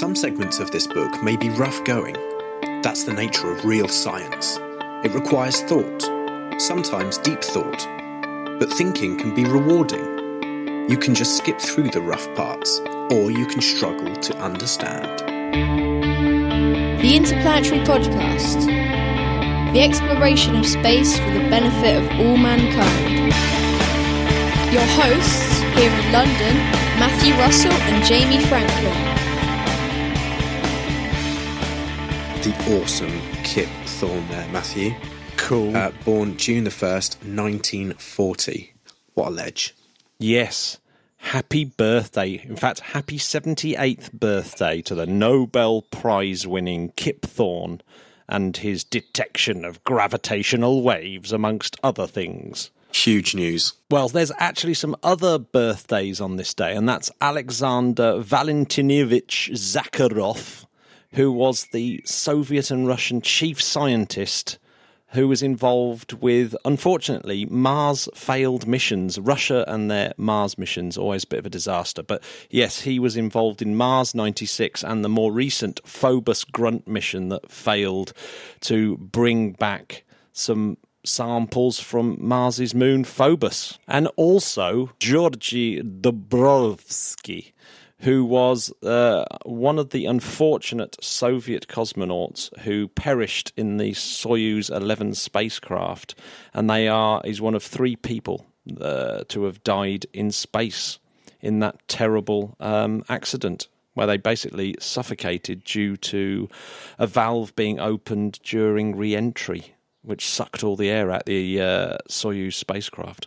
Some segments of this book may be rough going. That's the nature of real science. It requires thought, sometimes deep thought. But thinking can be rewarding. You can just skip through the rough parts, or you can struggle to understand. The Interplanetary Podcast. The exploration of space for the benefit of all mankind. Your hosts here in London, Matthew Russell and Jamie Franklin. The awesome Kip Thorne there, Matthew. Cool. Uh, born June the 1st, 1940. What a ledge. yes. Happy birthday. In fact, happy 78th birthday to the Nobel Prize winning Kip Thorne and his detection of gravitational waves, amongst other things. Huge news. Well, there's actually some other birthdays on this day, and that's Alexander Valentinievich Zakharov, who was the Soviet and Russian chief scientist who was involved with, unfortunately, Mars failed missions. Russia and their Mars missions, always a bit of a disaster. But yes, he was involved in Mars 96 and the more recent Phobos Grunt mission that failed to bring back some samples from Mars's moon Phobos. And also Georgy Dobrovolsky who was uh, one of the unfortunate Soviet cosmonauts who perished in the Soyuz 11 spacecraft, and they are is one of three people uh, to have died in space in that terrible um, accident. Where they basically suffocated due to a valve being opened during re entry, which sucked all the air out the uh, Soyuz spacecraft.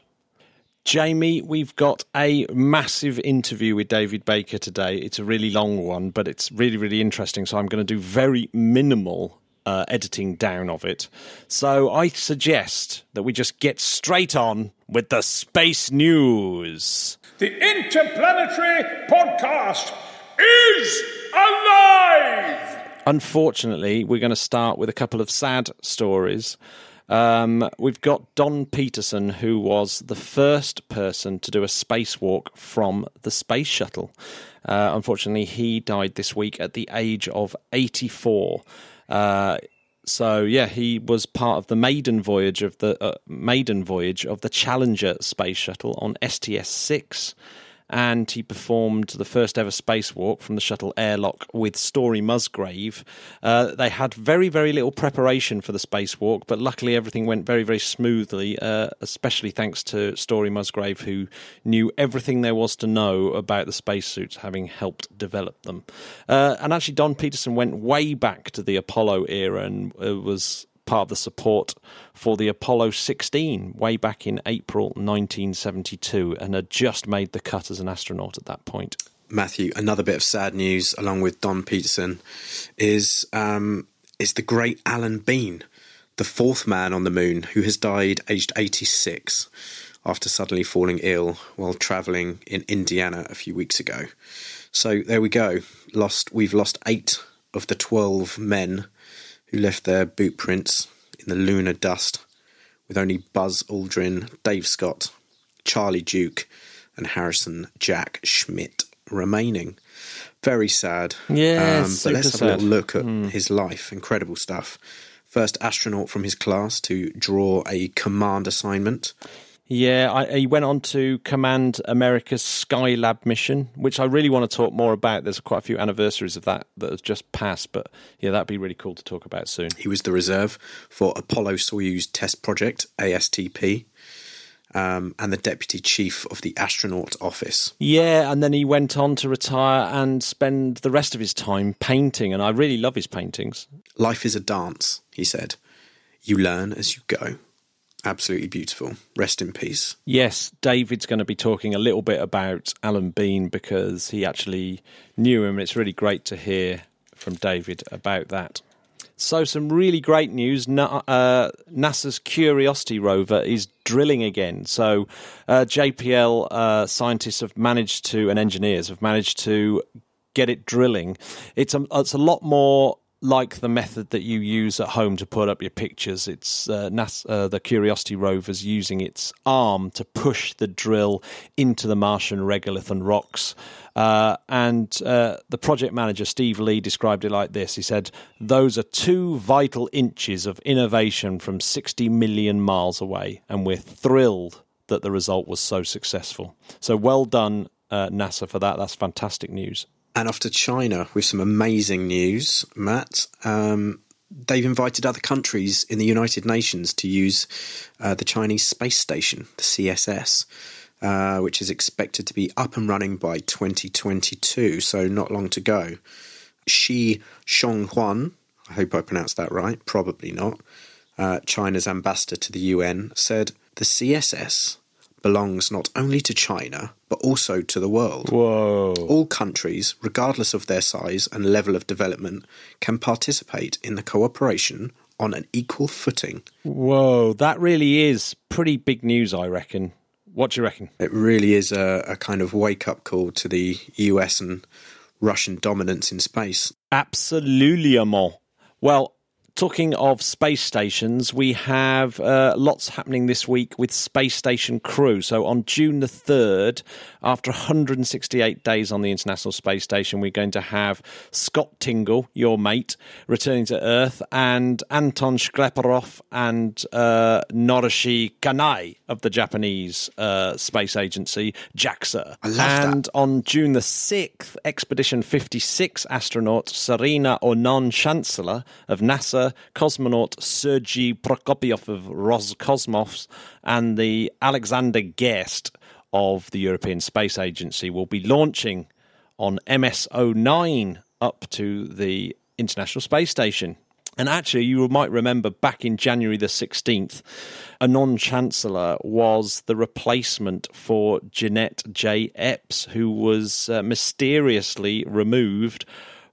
Jamie, we've got a massive interview with David Baker today. It's a really long one, but it's really, really interesting. So I'm going to do very minimal uh, editing down of it. So I suggest that we just get straight on with the space news. The Interplanetary Podcast is alive! Unfortunately, we're going to start with a couple of sad stories. Um, we've got Don Peterson, who was the first person to do a spacewalk from the space shuttle. Uh, unfortunately, he died this week at the age of 84. Uh, so yeah, he was part of the maiden voyage of the uh, maiden voyage of the Challenger space shuttle on STS six and he performed the first ever spacewalk from the shuttle airlock with Story Musgrave. Uh, they had very, very little preparation for the spacewalk, but luckily everything went very, very smoothly, uh, especially thanks to Story Musgrave, who knew everything there was to know about the spacesuits, having helped develop them. Uh, and actually, Don Peterson went way back to the Apollo era and uh, was part of the support for the Apollo 16 way back in April 1972 and had just made the cut as an astronaut at that point. Matthew, another bit of sad news, along with Don Peterson, is um, is the great Alan Bean, the fourth man on the moon, who has died aged 86 after suddenly falling ill while travelling in Indiana a few weeks ago. So there we go. Lost. We've lost eight of the 12 men who left their boot prints in the lunar dust, with only Buzz Aldrin, Dave Scott, Charlie Duke, and Harrison Jack Schmitt remaining. Very sad. Yeah, um, but let's have a little look at his life. Incredible stuff. First astronaut from his class to draw a command assignment. Yeah, I, he went on to command America's Skylab mission, which I really want to talk more about. There's quite a few anniversaries of that that have just passed, but yeah, that'd be really cool to talk about soon. He was the reserve for Apollo Soyuz Test Project, ASTP, um, and the deputy chief of the astronaut office. Yeah, and then he went on to retire and spend the rest of his time painting, and I really love his paintings. Life is a dance, he said. You learn as you go. Absolutely beautiful. Rest in peace. Yes, David's going to be talking a little bit about Alan Bean because he actually knew him, it's really great to hear from David about that. So, some really great news. Uh, NASA's Curiosity rover is drilling again. So, uh, JPL uh, scientists have managed to, and engineers have managed to get it drilling. It's a, it's a lot more like the method that you use at home to put up your pictures. It's uh, NASA, uh, the Curiosity rover's using its arm to push the drill into the Martian regolith and rocks. Uh, and uh, the project manager, Steve Lee, described it like this. He said, Those are two vital inches of innovation from 60 million miles away, and we're thrilled that the result was so successful. So well done, uh, NASA, for that. That's fantastic news. And off to China with some amazing news, Matt. Um, they've invited other countries in the United Nations to use uh, the Chinese space station, the CSS, uh, which is expected to be up and running by 2022, so not long to go. Shi Xionghuan, I hope I pronounced that right, probably not, uh, China's ambassador to the UN, said the CSS belongs not only to China, but also to the world. Whoa. All countries, regardless of their size and level of development, can participate in the cooperation on an equal footing. Whoa, that really is pretty big news, I reckon. What do you reckon? It really is a, a kind of wake up call to the US and Russian dominance in space. Absolutely. Well, Talking of space stations, we have uh, lots happening this week with Space Station Crew. So on June the 3rd, after 168 days on the International Space Station, we're going to have Scott Tingle, your mate, returning to Earth, and Anton Shkaplerov and uh, Norishige Kanai of the Japanese uh, Space Agency, JAXA. I love and that. on June the 6th, Expedition 56 astronaut Serena Auñón-Chancellor of NASA, cosmonaut Sergei Prokopyev of Roscosmos, and the Alexander Gerst of the European Space Agency will be launching on MS09 up to the International Space Station. And actually, you might remember back in January the 16th, Auñón-Chancellor was the replacement for Jeanette J. Epps, who was uh, mysteriously removed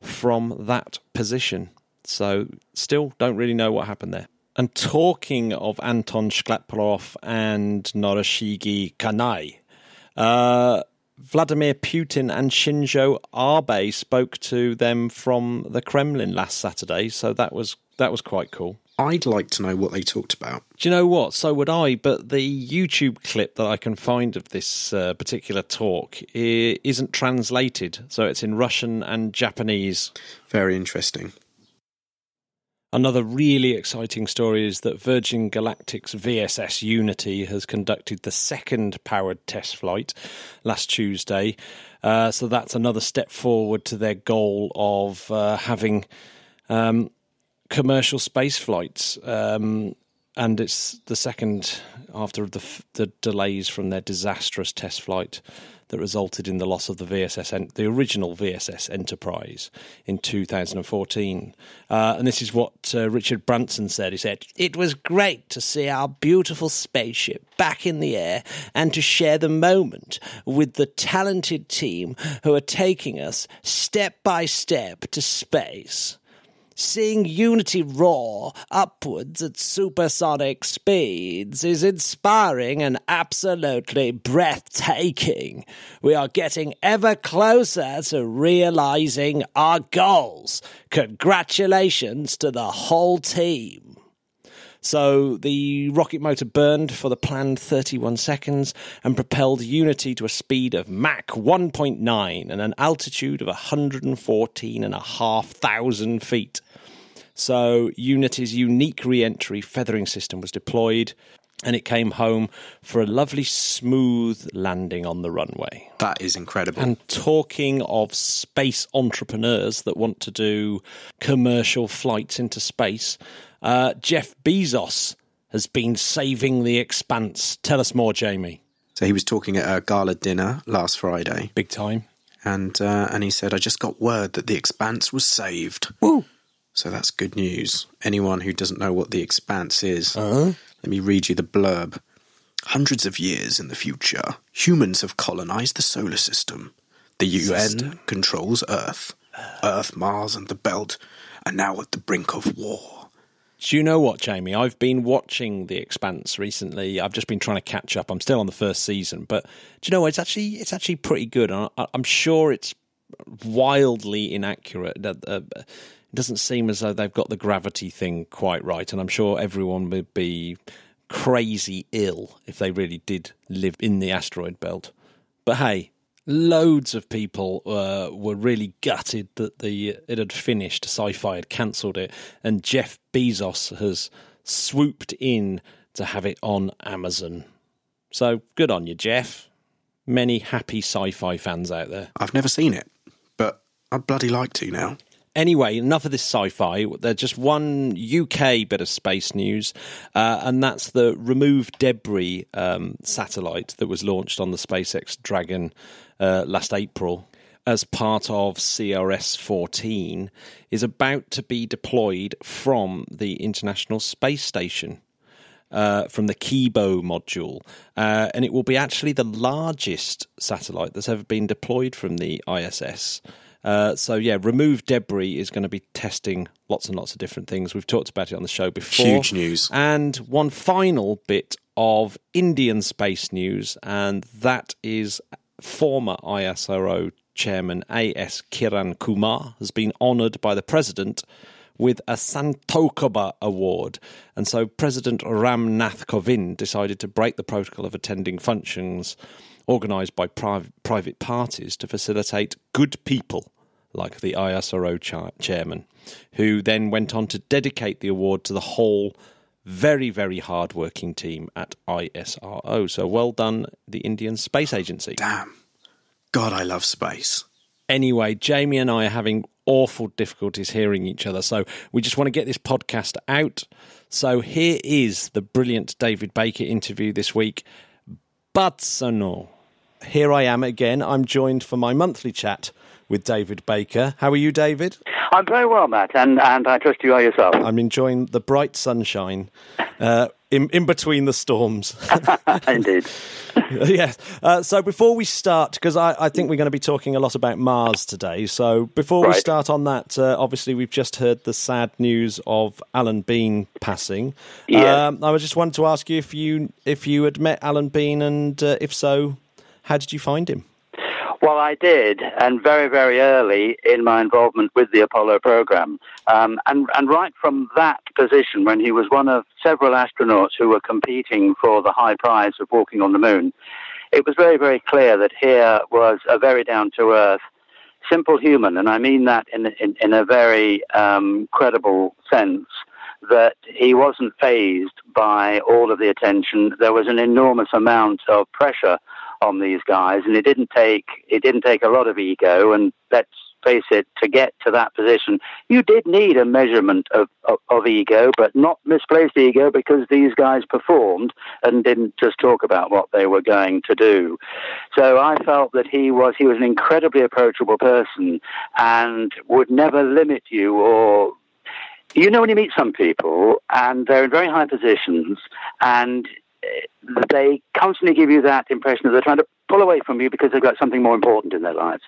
from that position. So, still don't really know what happened there. And talking of Anton Shkaplerov and Norishige Kanai, uh, Vladimir Putin and Shinzo Abe spoke to them from the Kremlin last Saturday, so that was that was quite cool. I'd like to know what they talked about. Do you know what? So would I. But the YouTube clip that I can find of this uh, particular talk isn't translated, so it's in Russian and Japanese. Very interesting. Another really exciting story is that Virgin Galactic's VSS Unity has conducted the second powered test flight last Tuesday. Uh, so that's another step forward to their goal of uh, having um, commercial space flights. Um, and it's the second after the, the delays from their disastrous test flight that resulted in the loss of the VSS, the original VSS Enterprise in 2014. Uh, and this is what uh, Richard Branson said. He said, It was great to see our beautiful spaceship back in the air and to share the moment with the talented team who are taking us step by step to space. Seeing Unity roar upwards at supersonic speeds is inspiring and absolutely breathtaking. We are getting ever closer to realizing our goals. Congratulations to the whole team. So the rocket motor burned for the planned 31 seconds and propelled Unity to a speed of Mach 1.9 and an altitude of 114,500 feet. So Unity's unique re-entry feathering system was deployed and it came home for a lovely smooth landing on the runway. That is incredible. And talking of space entrepreneurs that want to do commercial flights into space, uh, Jeff Bezos has been saving the expanse. Tell us more, Jamie. so he was talking at a gala dinner last Friday, Big time. and uh, and he said, "I just got word that the Expanse was saved." Woo. So that's good news. Anyone who doesn't know what the Expanse is, let me read you the blurb. Hundreds of years in the future, humans have colonized the solar system. The UN controls Earth. Earth, Mars, and the Belt are now at the brink of war. Do you know what, Jamie? I've been watching The Expanse recently. I've just been trying to catch up. I'm still on the first season, but do you know what? It's actually it's actually pretty good. I, I'm sure it's wildly inaccurate. Uh, it doesn't seem as though they've got the gravity thing quite right, and I'm sure everyone would be crazy ill if they really did live in the asteroid belt. But hey, loads of people uh, were really gutted that the it had finished. Syfy had cancelled it, and Jeff Bezos has swooped in to have it on Amazon. So good on you, Jeff. Many happy sci-fi fans out there. I've never seen it, but I'd bloody like to now. Anyway, enough of this sci-fi. There's just one UK bit of space news, uh, and that's the Remove Debris um, satellite that was launched on the SpaceX Dragon uh, last April as part of CRS 14 is about to be deployed from the International Space Station. Uh, from the Kibo module, uh, and it will be actually the largest satellite that's ever been deployed from the ISS. Uh, so yeah, remove debris is going to be testing lots and lots of different things. We've talked about it on the show before. Huge news. And one final bit of Indian space news, and that is former ISRO chairman A.S. Kiran Kumar has been honoured by the president with a Santokaba Award. And so President Ram Nath Kovind decided to break the protocol of attending functions organised by pri- private parties to facilitate good people like the ISRO cha- chairman, who then went on to dedicate the award to the whole very, very hard-working team at ISRO. So well done, the Indian Space Agency. Damn. God, I love space. Anyway, Jamie and I are having awful difficulties hearing each other, so we just want to get this podcast out. So here is the brilliant David Baker interview this week. But so no. Here I am again. I'm joined for my monthly chat with David Baker. How are you, David? I'm very well, Matt, and, and I trust you are yourself. I'm enjoying the bright sunshine uh, in, in between the storms. Indeed. yes. Uh, so before we start, because I, I, think we're going to be talking a lot about Mars today. So before right. we start on that, uh, obviously we've just heard the sad news of Alan Bean passing. Yeah. Um, I just wanted to ask you if you if you had met Alan Bean, and uh, if so, how did you find him? Well, I did, and very, very early in my involvement with the Apollo program. Um, and, and right from that position, when he was one of several astronauts who were competing for the high prize of walking on the moon, it was very, very clear that here was a very down to earth, simple human, and I mean that in, in, in a very um, credible sense that he wasn't phased by all of the attention. There was an enormous amount of pressure on these guys, and it didn't take it didn't take a lot of ego. And let's face it, to get to that position, you did need a measurement of, of, of ego, but not misplaced ego because these guys performed and didn't just talk about what they were going to do. So I felt that he was he was an incredibly approachable person and would never limit you or you know when you meet some people and they're in very high positions and they constantly give you that impression that they're trying to pull away from you because they've got something more important in their lives.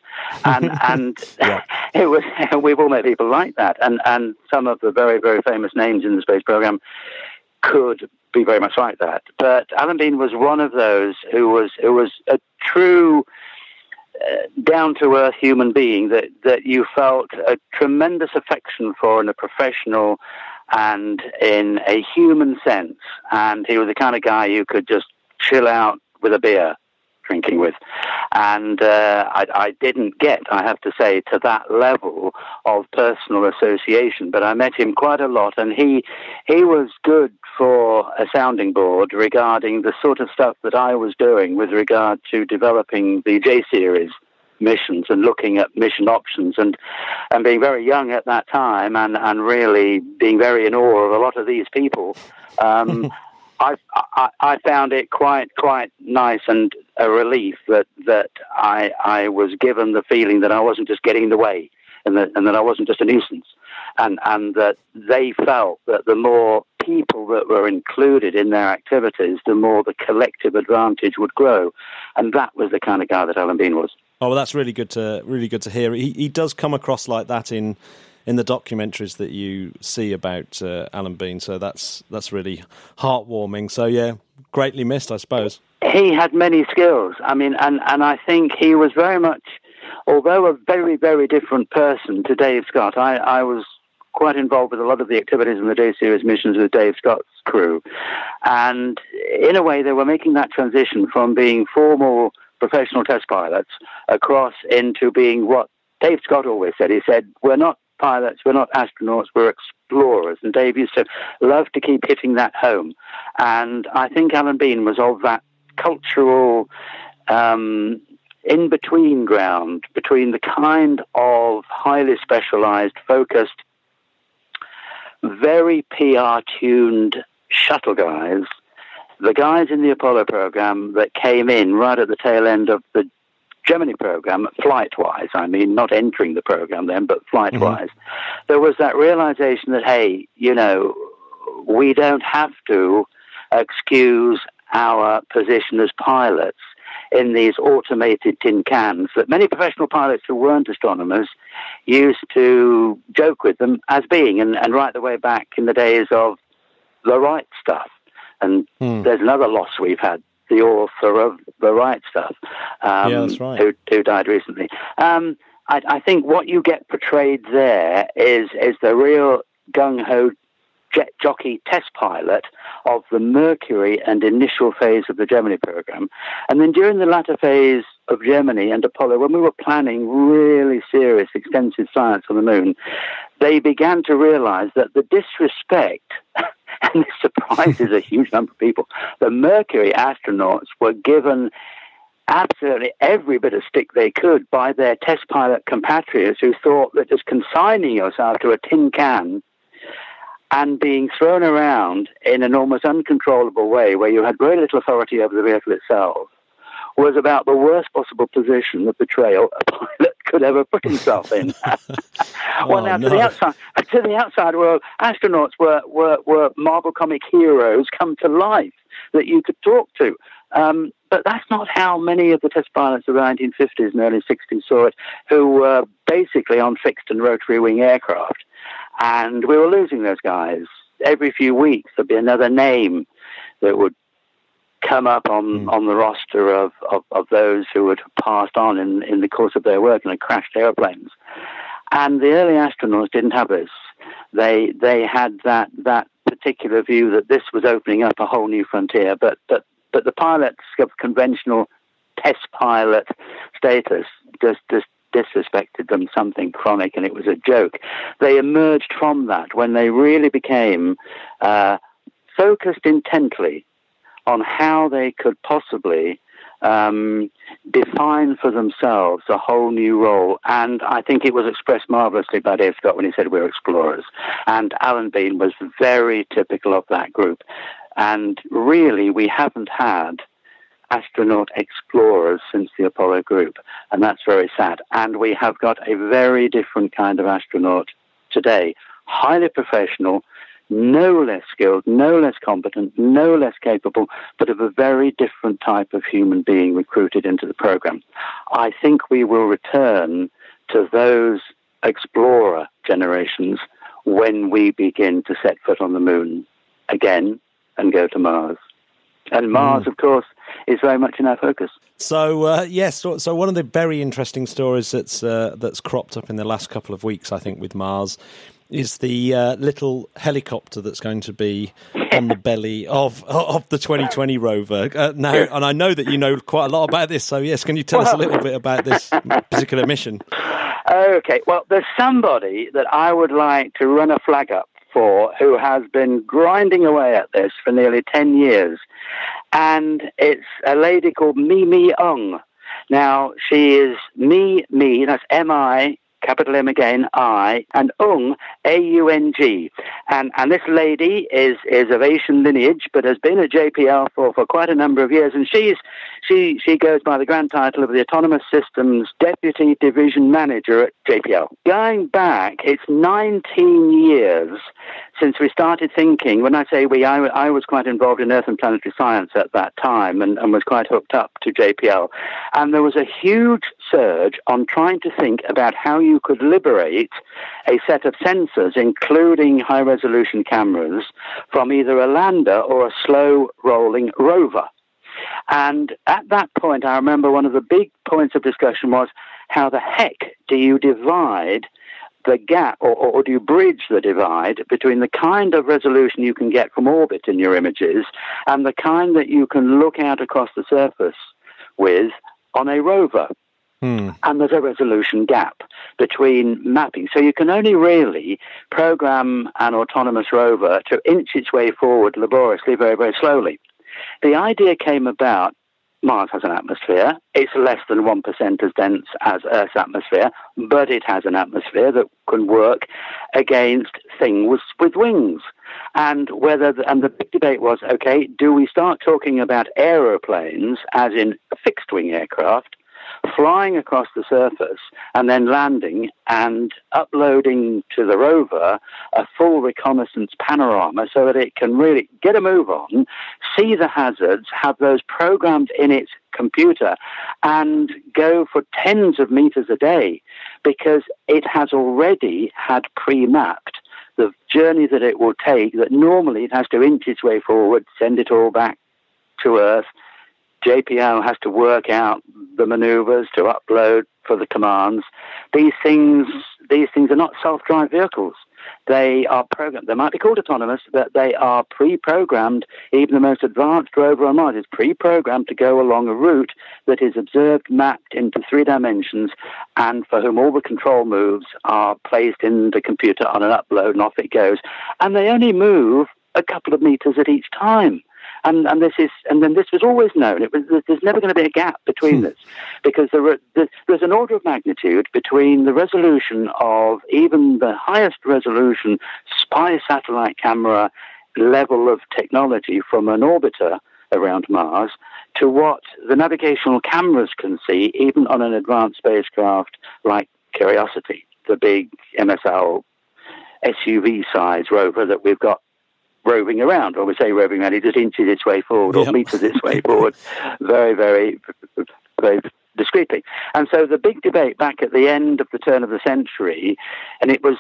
And and it was we've all met people like that. And and some of the very very famous names in the space program could be very much like that. But Alan Bean was one of those who was who was a true. Uh, down to earth human being that, that you felt a tremendous affection for in a professional and in a human sense. And he was the kind of guy you could just chill out with a beer drinking with. And uh, I, I, didn't get, I have to say, to that level of personal association, but I met him quite a lot, and he he was good for a sounding board regarding the sort of stuff that I was doing with regard to developing the J series missions and looking at mission options and and being very young at that time and and really being very in awe of a lot of these people. Um, I, I, I found it quite quite nice and a relief that that I I was given the feeling that I wasn't just getting in the way and that and that I wasn't just a nuisance and and that they felt that the more people that were included in their activities, the more the collective advantage would grow, and that was the kind of guy that Alan Bean was. Oh, well, that's really good to really good to hear. He he does come across like that in in the documentaries that you see about uh, Alan Bean. So that's that's really heartwarming. So yeah, greatly missed, I suppose. He had many skills. I mean, and and I think he was very much although a very, very different person to Dave Scott, I, I was quite involved with a lot of the activities in the J Series missions with Dave Scott's crew. And in a way, they were making that transition from being formal professional test pilots across into being what Dave Scott always said. He said, We're not pilots, we're not astronauts, we're explorers. And Dave used to love to keep hitting that home. And I think Alan Bean was of that cultural um, in between ground between the kind of highly specialized, focused, very PR tuned shuttle guys, the guys in the Apollo program that came in right at the tail end of the Gemini program, flight wise, I mean, not entering the program then, but flight wise, mm-hmm. there was that realization that, hey, you know, we don't have to excuse our position as pilots in these automated tin cans that many professional pilots who weren't astronomers used to joke with them as being, and, and right the way back in the days of the right stuff. And hmm. there's another loss we've had the author of the right stuff, um, yeah, that's right. who, who died recently. Um, I, I, think what you get portrayed there is is the real gung ho jet jockey test pilot of the Mercury and initial phase of the Gemini program. And then during the latter phase of Gemini and Apollo, when we were planning really serious, extensive science on the moon, they began to realize that the disrespect, and this surprises a huge number of people, the Mercury astronauts were given absolutely every bit of stick they could by their test pilot compatriots who thought that just consigning yourself to a tin can and being thrown around in an almost uncontrollable way where you had very little authority over the vehicle itself was about the worst possible position of betrayal a pilot could ever put himself in. well, oh, now no. to the outside, uh, to the outside world, astronauts were, were, were Marvel comic heroes come to life that you could talk to. Um, but that's not how many of the test pilots of the 1950s and early 60s saw it, who were basically on fixed and rotary wing aircraft. And we were losing those guys. Every few weeks, there'd be another name that would come up on, mm. on the roster of, of, of, those who had passed on in, in the course of their work and had crashed airplanes. And the early astronauts didn't have this. They, they had that, that particular view that this was opening up a whole new frontier, but, but, but the pilots of conventional test pilot status just, just disrespected them something chronic and it was a joke. They emerged from that when they really became uh, focused intently on how they could possibly um, define for themselves a whole new role. And I think it was expressed marvelously by Dave Scott when he said we're explorers. And Alan Bean was very typical of that group. And really, we haven't had astronaut explorers since the Apollo group, and that's very sad. And we have got a very different kind of astronaut today, highly professional, no less skilled, no less competent, no less capable, but of a very different type of human being recruited into the program. I think we will return to those explorer generations when we begin to set foot on the moon again and go to Mars. And Mars, mm. of course, is very much in our focus. So uh, yes, so, so, one of the very interesting stories that's uh, that's cropped up in the last couple of weeks, I think, with Mars, is the uh, little helicopter that's going to be on the belly of of the 2020 rover. Uh, now, and I know that you know quite a lot about this. So yes, can you tell well, us a little bit about this particular mission? Okay, well, there's somebody that I would like to run a flag up for who has been grinding away at this for nearly 10 years. And it's a lady called MiMi Aung. Now, she is me, me, that's M I capital M again, I, and Aung, A-U-N-G. And, and this lady is, is of Asian lineage, but has been at JPL for, for quite a number of years. And she's, she, she goes by the grand title of the Autonomous Systems Deputy Division Manager at JPL. Going back, it's 19 years since we started thinking, when I say we, I, I was quite involved in Earth and planetary science at that time and, and was quite hooked up to JPL. And there was a huge surge on trying to think about how you could liberate a set of sensors, including high resolution cameras, from either a lander or a slow rolling rover. And at that point, I remember one of the big points of discussion was how the heck do you divide the gap, or, or, do you bridge the divide between the kind of resolution you can get from orbit in your images and the kind that you can look out across the surface with on a rover? Hmm. And there's a resolution gap between mapping. So you can only really program an autonomous rover to inch its way forward laboriously very, very slowly. The idea came about Mars has an atmosphere. It's less than 1% as dense as Earth's atmosphere, but it has an atmosphere that can work against things with wings. And whether, the, and the big debate was, okay, do we start talking about aeroplanes, as in fixed wing aircraft, flying across the surface and then landing and uploading to the rover a full reconnaissance panorama so that it can really get a move on, see the hazards, have those programmed in its computer, and go for tens of meters a day because it has already had pre mapped the journey that it will take that normally it has to inch its way forward, send it all back to Earth, JPL has to work out the maneuvers to upload for the commands. These things, these things are not self-drive vehicles. They are programmed. They might be called autonomous, but they are pre-programmed. Even the most advanced rover on Mars is pre-programmed to go along a route that is observed, mapped into three dimensions, and for whom all the control moves are placed in the computer on an upload, and off it goes. And they only move a couple of meters at each time. And, and this is, and then this was always known. It was, there's never going to be a gap between hmm. this because there, there's an order of magnitude between the resolution of even the highest resolution spy satellite camera level of technology from an orbiter around Mars to what the navigational cameras can see, even on an advanced spacecraft like Curiosity, the big MSL SUV size rover that we've got roving around, or we say roving around, it just inches its way forward yep. or meters its way forward very, very, very discreetly. And so the big debate back at the end of the turn of the century, and it was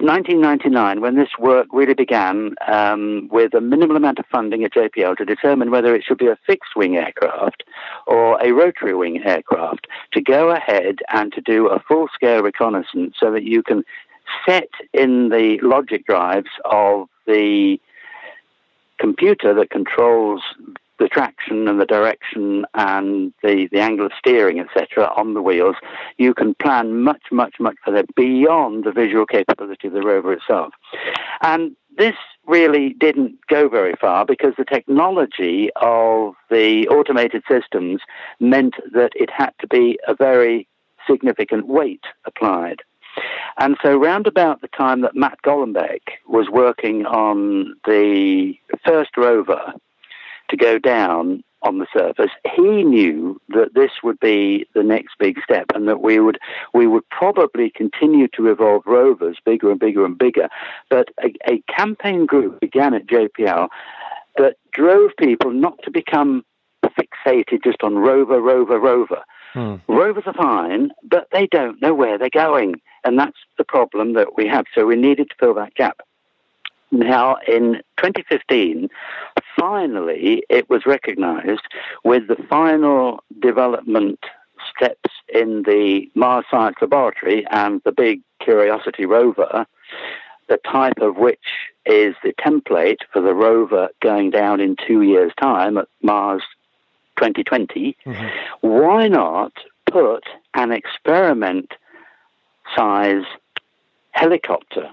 1999 when this work really began um, with a minimal amount of funding at JPL to determine whether it should be a fixed wing aircraft or a rotary wing aircraft to go ahead and to do a full scale reconnaissance so that you can set in the logic drives of the computer that controls the traction and the direction and the, the angle of steering, etc., on the wheels, you can plan much, much, much further beyond the visual capability of the rover itself. And this really didn't go very far because the technology of the automated systems meant that it had to be a very significant weight applied. And so, round about the time that Matt Golombek was working on the first rover to go down on the surface, he knew that this would be the next big step, and that we would we would probably continue to evolve rovers bigger and bigger and bigger. But a, a campaign group began at JPL that drove people not to become fixated just on rover, rover, rover. Hmm. Rovers are fine, but they don't know where they're going. And that's the problem that we have. So we needed to fill that gap. Now, in 2015, finally, it was recognized with the final development steps in the Mars Science Laboratory and the big Curiosity rover, the type of which is the template for the rover going down in two years' time at Mars 2020. Mm-hmm. Why not put an experiment size helicopter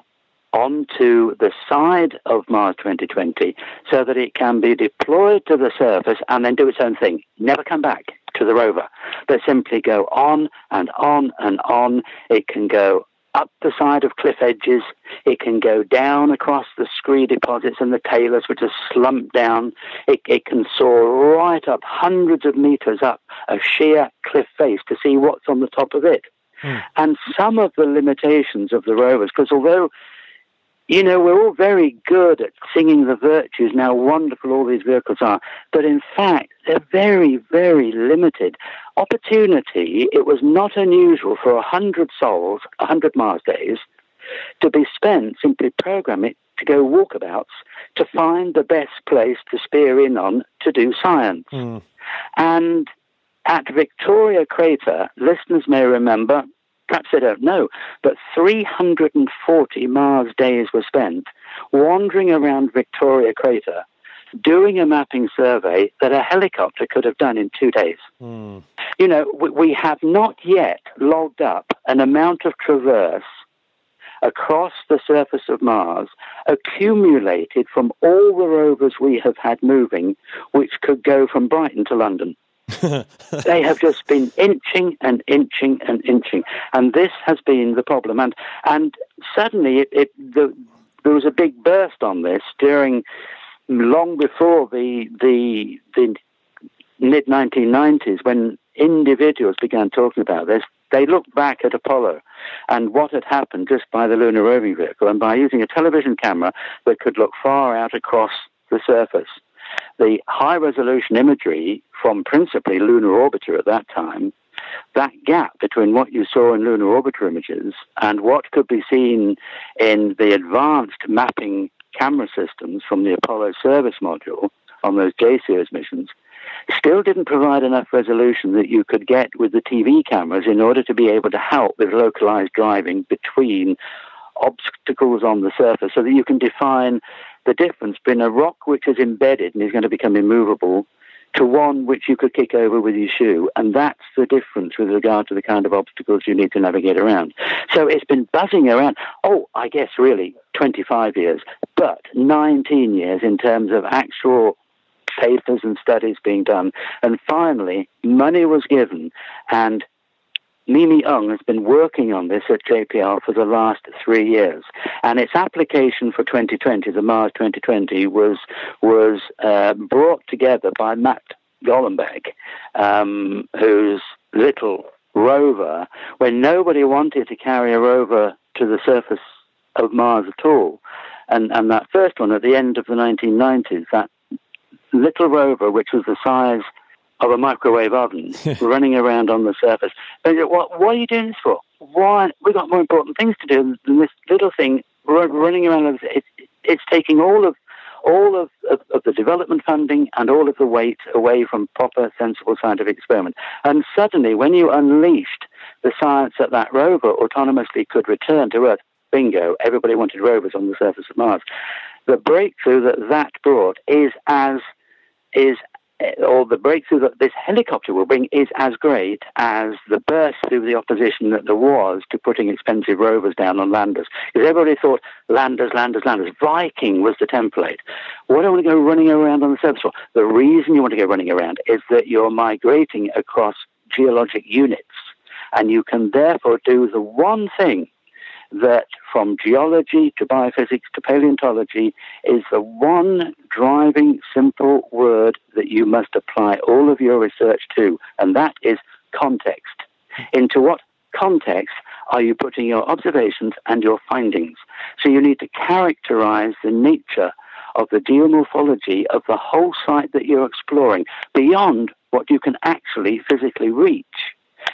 onto the side of Mars 2020 so that it can be deployed to the surface and then do its own thing. Never come back to the rover, but simply go on and on and on. It can go up the side of cliff edges. It can go down across the scree deposits and the talus, which are slumped down. It, it can soar right up, hundreds of meters up a sheer cliff face to see what's on the top of it. Hmm. And some of the limitations of the rovers, because although, you know, we're all very good at singing the virtues, now wonderful all these vehicles are, but in fact, they're very, very limited. Opportunity, it was not unusual for a hundred sols, a hundred Mars days, to be spent simply programming to go walkabouts to find the best place to spear in on to do science. Mm. And at Victoria Crater, listeners may remember, perhaps they don't know, but 340 Mars days were spent wandering around Victoria Crater doing a mapping survey that a helicopter could have done in two days. Mm. You know, we, we have not yet logged up an amount of traverse across the surface of Mars accumulated from all the rovers we have had moving, which could go from Brighton to London. they have just been inching and inching and inching, and this has been the problem. And and suddenly, it, it the, there was a big burst on this during long before the the the mid 1990s when individuals began talking about this. They looked back at Apollo and what had happened just by the lunar roving vehicle and by using a television camera that could look far out across the surface. The high resolution imagery from principally Lunar Orbiter at that time, that gap between what you saw in Lunar Orbiter images and what could be seen in the advanced mapping camera systems from the Apollo service module on those J series missions still didn't provide enough resolution that you could get with the TV cameras in order to be able to help with localized driving between obstacles on the surface so that you can define the difference between a rock which is embedded and is going to become immovable to one which you could kick over with your shoe. And that's the difference with regard to the kind of obstacles you need to navigate around. So it's been buzzing around, oh, I guess really 25 years, but 19 years in terms of actual papers and studies being done. And finally, money was given, and MiMi Aung has been working on this at JPL for the last three years, and its application for 2020, the Mars 2020, was was uh, brought together by Matt Golombek, um, whose little rover, when nobody wanted to carry a rover to the surface of Mars at all, and and that first one at the end of the 1990s, that little rover, which was the size of a microwave oven, running around on the surface. And what, what are you doing this for? Why? We've got more important things to do than this little thing running around. It's, it's taking all of all of, of, of, the development funding and all of the weight away from proper, sensible scientific experiment. And suddenly, when you unleashed the science that that rover autonomously could return to Earth, bingo, everybody wanted rovers on the surface of Mars. The breakthrough that that brought is as is or the breakthrough that this helicopter will bring is as great as the burst through the opposition that there was to putting expensive rovers down on landers. Because everybody thought landers, landers, landers. Viking was the template. What do I want to go running around on the surface for? The reason you want to go running around is that you're migrating across geologic units. And you can therefore do the one thing that from geology to biophysics to paleontology is the one driving simple word that you must apply all of your research to, and that is context. Into what context are you putting your observations and your findings? So you need to characterize the nature of the geomorphology of the whole site that you're exploring beyond what you can actually physically reach.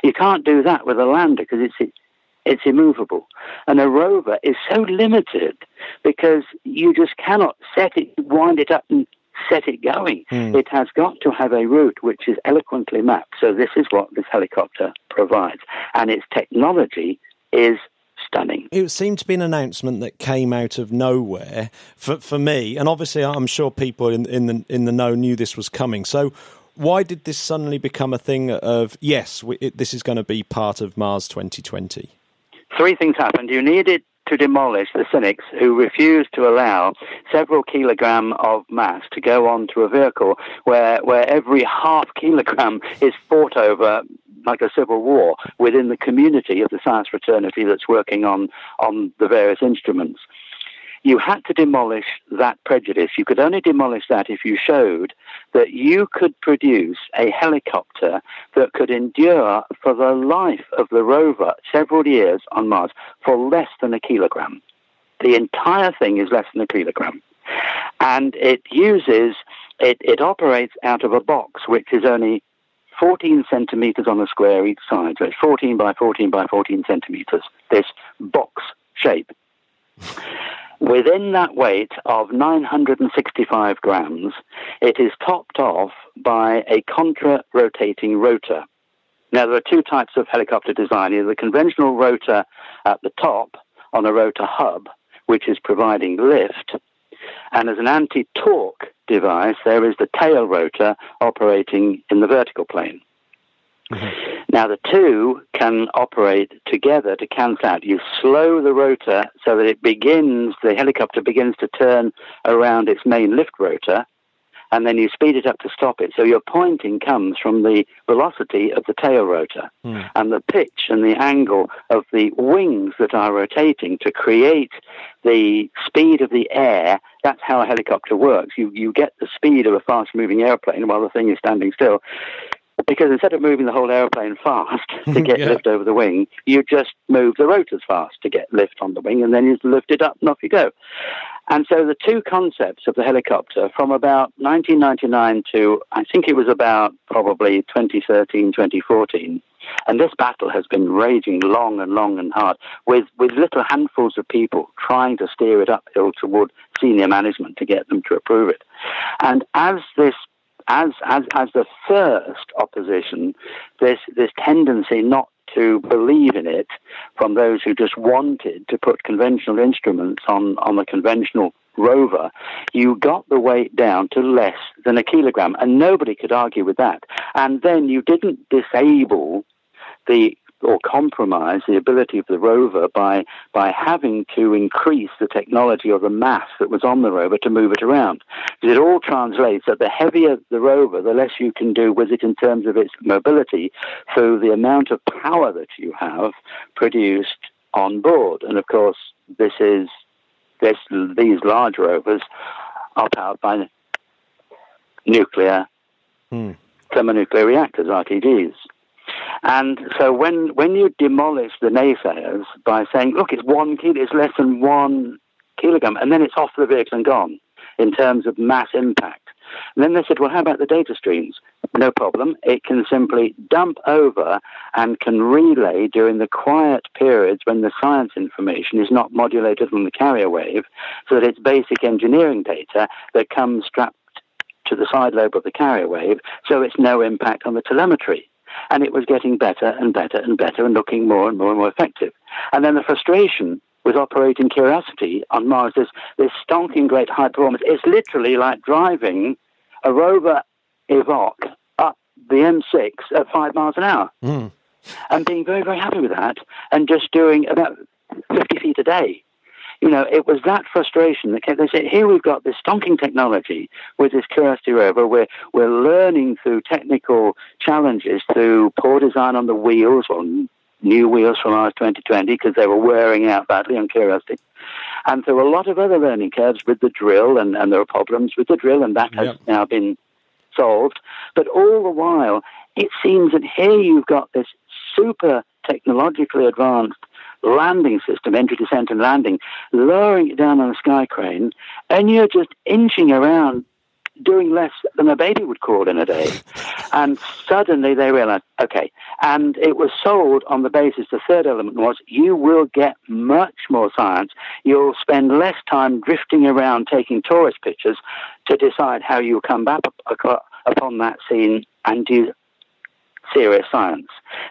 You can't do that with a lander because it's it's immovable. And a rover is so limited because you just cannot set it, wind it up and set it going. Mm. It has got to have a route which is eloquently mapped. So this is what this helicopter provides. And its technology is stunning. It seemed to be an announcement that came out of nowhere for, for me. And obviously I'm sure people in, in the in the know knew this was coming. So why did this suddenly become a thing of yes, we, it, this is going to be part of Mars 2020? Three things happened. You needed to demolish the cynics who refused to allow several kilogram of mass to go onto a vehicle where, where every half kilogram is fought over like a civil war within the community of the science fraternity that's working on, on the various instruments you had to demolish that prejudice. You could only demolish that if you showed that you could produce a helicopter that could endure for the life of the rover several years on Mars for less than a kilogram. The entire thing is less than a kilogram. And it uses, it, it operates out of a box which is only 14 centimeters on a square each side. So it's 14 by 14 by 14 centimeters, this box shape Within that weight of 965 grams, it is topped off by a contra rotating rotor. Now, there are two types of helicopter design either the conventional rotor at the top on a rotor hub, which is providing lift, and as an anti torque device, there is the tail rotor operating in the vertical plane. Mm-hmm. Now, the two can operate together to cancel out. You slow the rotor so that it begins, the helicopter begins to turn around its main lift rotor, and then you speed it up to stop it. So your pointing comes from the velocity of the tail rotor mm. and the pitch and the angle of the wings that are rotating to create the speed of the air. That's how a helicopter works. You, you get the speed of a fast moving airplane while the thing is standing still. Because instead of moving the whole airplane fast to get yeah. lift over the wing, you just move the rotors fast to get lift on the wing, and then you lift it up and off you go. And so the two concepts of the helicopter from about 1999 to I think it was about probably 2013, 2014. And this battle has been raging long and long and hard with, with little handfuls of people trying to steer it uphill toward senior management to get them to approve it. And as this as as as the first opposition, this this tendency not to believe in it from those who just wanted to put conventional instruments on, on a conventional rover, you got the weight down to less than a kilogram. And nobody could argue with that. And then you didn't disable the or compromise the ability of the rover by by having to increase the technology or the mass that was on the rover to move it around. It all translates that the heavier the rover, the less you can do with it in terms of its mobility through the amount of power that you have produced on board. And of course, this is this these large rovers are powered by nuclear hmm. thermonuclear reactors, RTGs. And so when, when you demolish the naysayers by saying, look, it's one kilo, it's less than one kilogram, and then it's off the vehicle and gone in terms of mass impact. And then they said, well, how about the data streams? No problem. It can simply dump over and can relay during the quiet periods when the science information is not modulated from the carrier wave, so that it's basic engineering data that comes strapped to the side lobe of the carrier wave, so it's no impact on the telemetry and it was getting better and better and better and looking more and more and more effective. And then the frustration with operating Curiosity on Mars, this, this stonking great high performance, it's literally like driving a rover Evoque up the M6 at five miles an hour. Mm. And being very, very happy with that and just doing about 50 feet a day you know, it was that frustration that kept, they said, here we've got this stonking technology with this Curiosity rover. We're, we're learning through technical challenges, through poor design on the wheels, or new wheels from Mars 2020 because they were wearing out badly on Curiosity. And through a lot of other learning curves with the drill, and, and there are problems with the drill, and that has yep. now been solved. But all the while, it seems that here you've got this super technologically advanced landing system, entry, descent, and landing, lowering it down on a sky crane, and you're just inching around doing less than a baby would crawl in a day. And suddenly they realized, okay. And it was sold on the basis, the third element was you will get much more science. You'll spend less time drifting around taking tourist pictures to decide how you come back upon that scene and do serious science.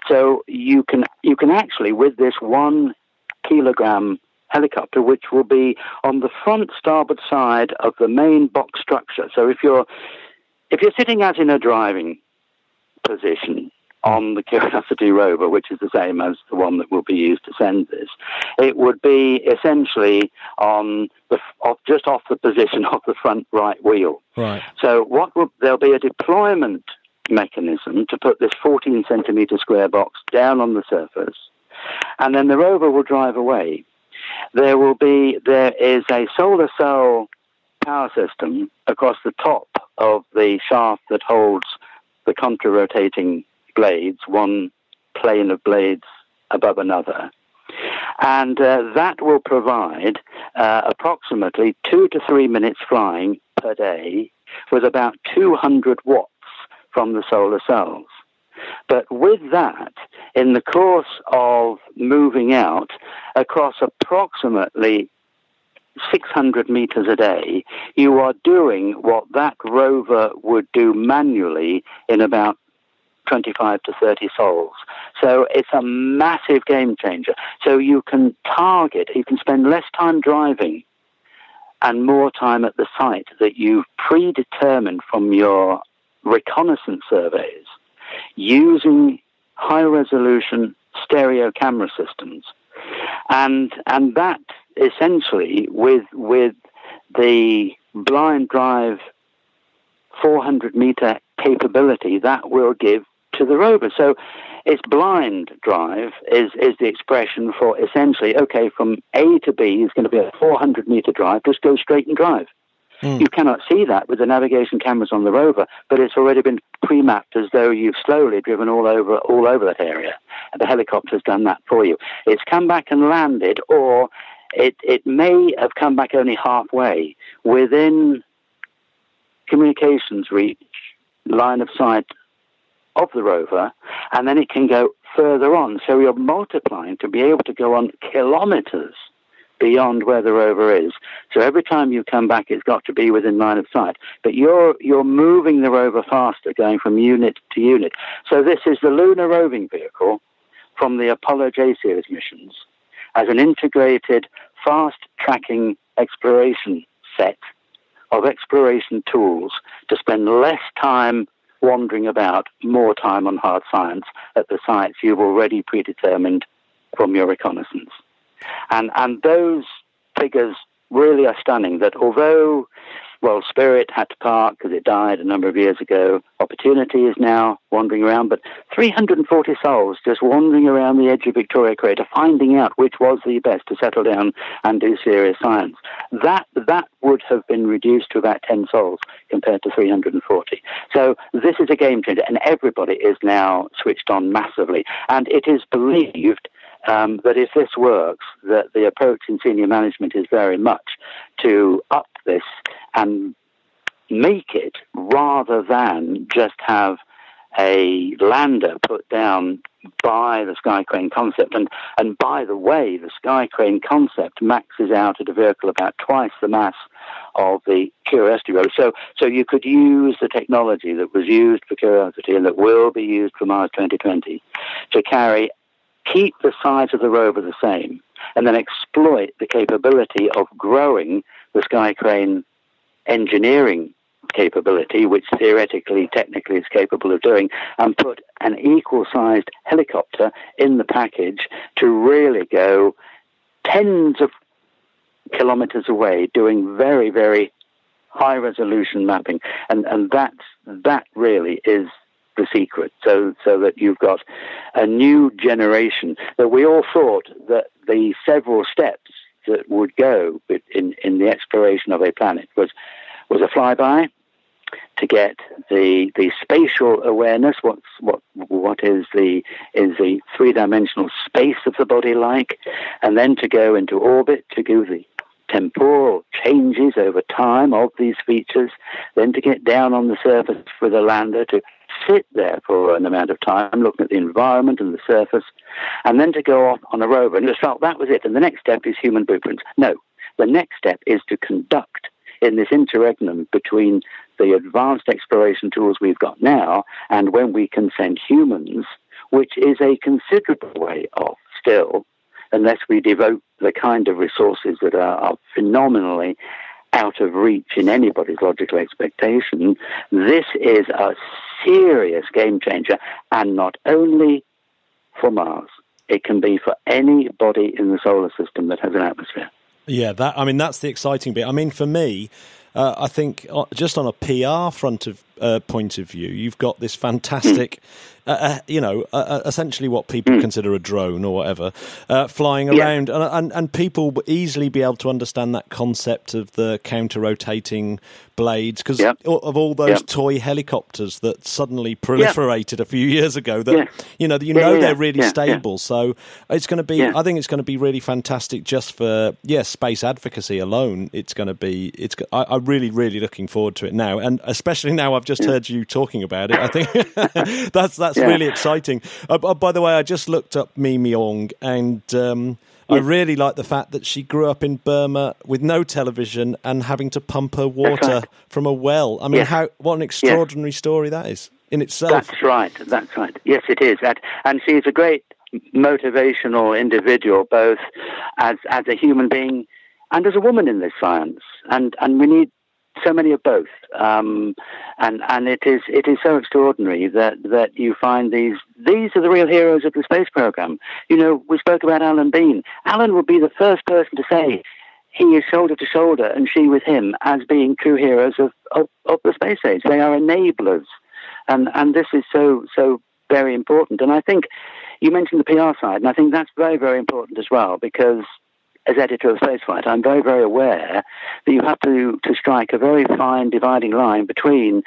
So you can you can actually with this one kilogram helicopter, which will be on the front starboard side of the main box structure. So if you're if you're sitting as in a driving position on the Curiosity rover, which is the same as the one that will be used to send this, it would be essentially on the off, just off the position of the front right wheel. Right. So what will there'll be a deployment mechanism to put this 14 centimeter square box down on the surface, and then the rover will drive away. There will be there is a solar cell power system across the top of the shaft that holds the contra-rotating blades, one plane of blades above another. And uh, that will provide uh, approximately two to three minutes flying per day with about 200 watts from the solar cells. But with that, in the course of moving out across approximately 600 meters a day, you are doing what that rover would do manually in about 25 to 30 sols. So it's a massive game changer. So you can target, you can spend less time driving and more time at the site that you've predetermined from your reconnaissance surveys using high resolution stereo camera systems. And, and that essentially with, with the blind drive 400 meter capability that will give to the rover. So its blind drive is, is the expression for essentially, okay, from A to B is going to be a 400 meter drive, just go straight and drive. Mm. You cannot see that with the navigation cameras on the rover, but it's already been pre-mapped as though you've slowly driven all over all over that area. The helicopter's done that for you. It's come back and landed, or it, it may have come back only halfway within communications reach, line of sight of the rover, and then it can go further on. So you're multiplying to be able to go on kilometers beyond where the rover is. So every time you come back, it's got to be within line of sight. But you're you're moving the rover faster, going from unit to unit. So this is the lunar roving vehicle from the Apollo J series missions as an integrated, fast tracking exploration set of exploration tools to spend less time wandering about, more time on hard science at the sites you've already predetermined from your reconnaissance. And, and those figures really are stunning that although well, Spirit had to park because it died a number of years ago. Opportunity is now wandering around, but 340 sols just wandering around the edge of Victoria Crater, finding out which was the best to settle down and do serious science. That that would have been reduced to about 10 sols compared to 340. So this is a game changer, and everybody is now switched on massively. And it is believed um, that if this works, that the approach in senior management is very much to up this and make it rather than just have a lander put down by the sky crane concept. And, and by the way, the sky crane concept maxes out at a vehicle about twice the mass of the Curiosity rover. So, so you could use the technology that was used for Curiosity and that will be used for Mars 2020 to carry, keep the size of the rover the same, and then exploit the capability of growing the sky crane engineering capability, which theoretically, technically is capable of doing, and put an equal sized helicopter in the package to really go tens of kilometers away doing very, very high resolution mapping. And, and that, that really is the secret. So, so that you've got a new generation that we all thought that the several steps that would go in, in the exploration of a planet was was a flyby to get the the spatial awareness. What's what what is the is the three dimensional space of the body like, and then to go into orbit to do the temporal changes over time of these features, then to get down on the surface for the lander to sit there for an amount of time, looking at the environment and the surface, and then to go off on a rover. And just felt that was it. And the next step is human blueprints. No, the next step is to conduct in this interregnum between the advanced exploration tools we've got now and when we can send humans, which is a considerable way off still, unless we devote the kind of resources that are, are phenomenally out of reach in anybody's logical expectation. This is a serious game changer, and not only for Mars, it can be for any body in the solar system that has an atmosphere. Yeah, that I mean that's the exciting bit. I mean, for me, uh, I think uh, just on a PR front of uh, point of view, you've got this fantastic, uh, uh you know, uh, essentially what people mm. consider a drone or whatever, flying around, yeah. and, and, and people easily be able to understand that concept of the counter rotating blades because yep. of all those yep. toy helicopters that suddenly proliferated yep. a few years ago. That yeah. you know, you know yeah, they're really stable. So it's going to be. I think it's going to be really fantastic just for yeah space advocacy alone. It's going to be. It's. I, I'm really really looking forward to it now, and especially now I've just heard you talking about it. I think that's that's really exciting. Uh, uh, by the way, I just looked up MiMi Aung and. Um, I really like the fact that she grew up in Burma with no television and having to pump her water right. from a well. I mean, Yes. how what an extraordinary story that is in itself. That's right. That's right. Yes, it is. That, and she's a great motivational individual, both as as a human being and as a woman in this science. And and we need so many of both. Um, and and it is it is so extraordinary that that you find these these are the real heroes of the space program. You know, we spoke about Alan Bean. Alan would be the first person to say. He is shoulder to shoulder, and she with him, as being true heroes of, of, of the space age. They are enablers and and this is so so very important. And I think you mentioned the PR side, and I think that's very very important as well because. As editor of Spaceflight, I'm very, very aware that you have to, to strike a very fine dividing line between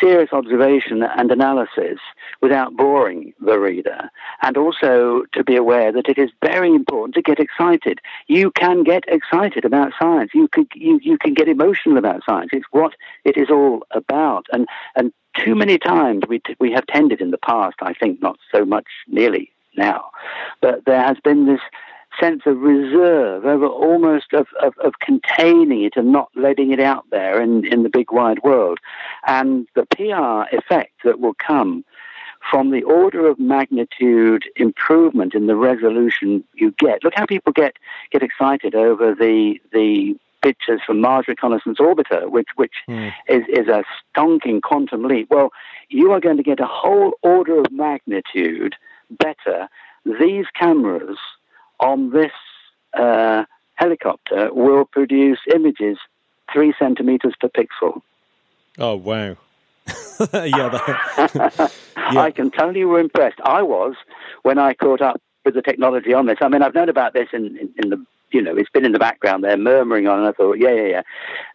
serious observation and analysis without boring the reader, and also to be aware that it is very important to get excited. You can get excited about science. You can you, you can get emotional about science. It's what it is all about. And and too many times we t- we have tended in the past, I think, not so much nearly now, but there has been this sense of reserve over almost of, of, of containing it and not letting it out there in, in the big wide world. And the PR effect that will come from the order of magnitude improvement in the resolution you get. Look how people get, get excited over the, the pictures from Mars Reconnaissance Orbiter, which, which hmm. is, is a stonking quantum leap. Well, you are going to get a whole order of magnitude better. These cameras on this uh, helicopter will produce images three centimeters per pixel. Oh wow! yeah, that, I can tell you were impressed. I was when I caught up with the technology on this. I mean, I've known about this in, in, in the you know, it's been in the background there, murmuring on, and I thought, yeah, yeah,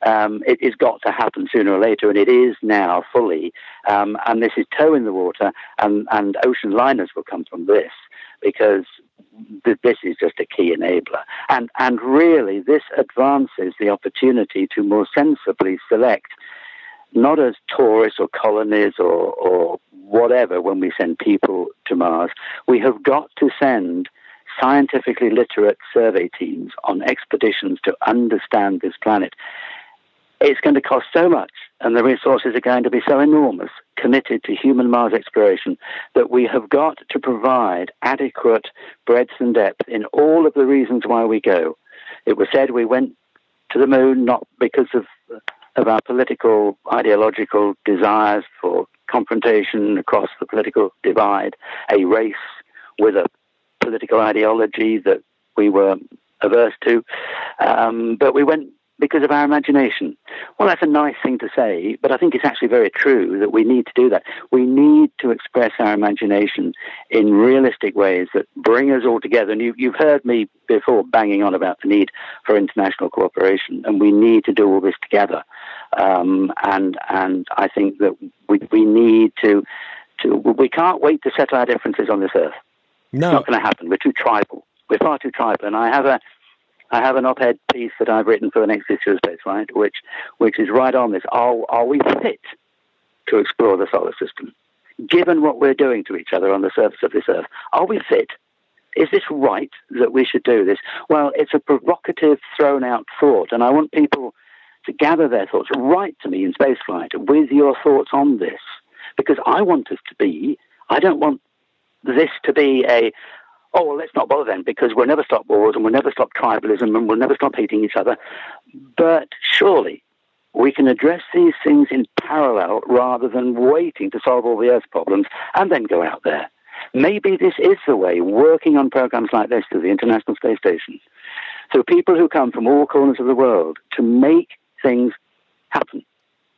yeah, um, it, has got to happen sooner or later, and it is now fully. Um, and this is toe in the water, and, and ocean liners will come from this because th- this is just a key enabler. And and really, this advances the opportunity to more sensibly select not as tourists or colonies or, or whatever when we send people to Mars. We have got to send scientifically literate survey teams on expeditions to understand this planet. It's going to cost so much, and the resources are going to be so enormous committed to human Mars exploration that we have got to provide adequate breadth and depth in all of the reasons why we go. It was said we went to the moon not because of of our political, ideological desires for confrontation across the political divide, a race with a political ideology that we were averse to. Um, but we went because of our imagination. Well, that's a nice thing to say, but I think it's actually very true that we need to do that. We need to express our imagination in realistic ways that bring us all together. And you, you've heard me before banging on about the need for international cooperation, and we need to do all this together. Um, and and I think that we we need to to we can't wait to settle our differences on this earth. No, It's not going to happen. We're too tribal. We're far too tribal. And I have a I have an op-ed piece that I've written for the next issue of Spaceflight, which which is right on this. Are are we fit to explore the solar system? Given what we're doing to each other on the surface of this Earth, are we fit? Is this right that we should do this? Well, it's a provocative, thrown out thought, and I want people to gather their thoughts. Write to me in spaceflight with your thoughts on this, because I want us to be. I don't want this to be a oh well let's not bother then because we'll never stop wars and we'll never stop tribalism and we'll never stop hating each other. But surely we can address these things in parallel rather than waiting to solve all the Earth's problems and then go out there. Maybe this is the way, working on programs like this through the International Space Station, through people who come from all corners of the world to make things happen.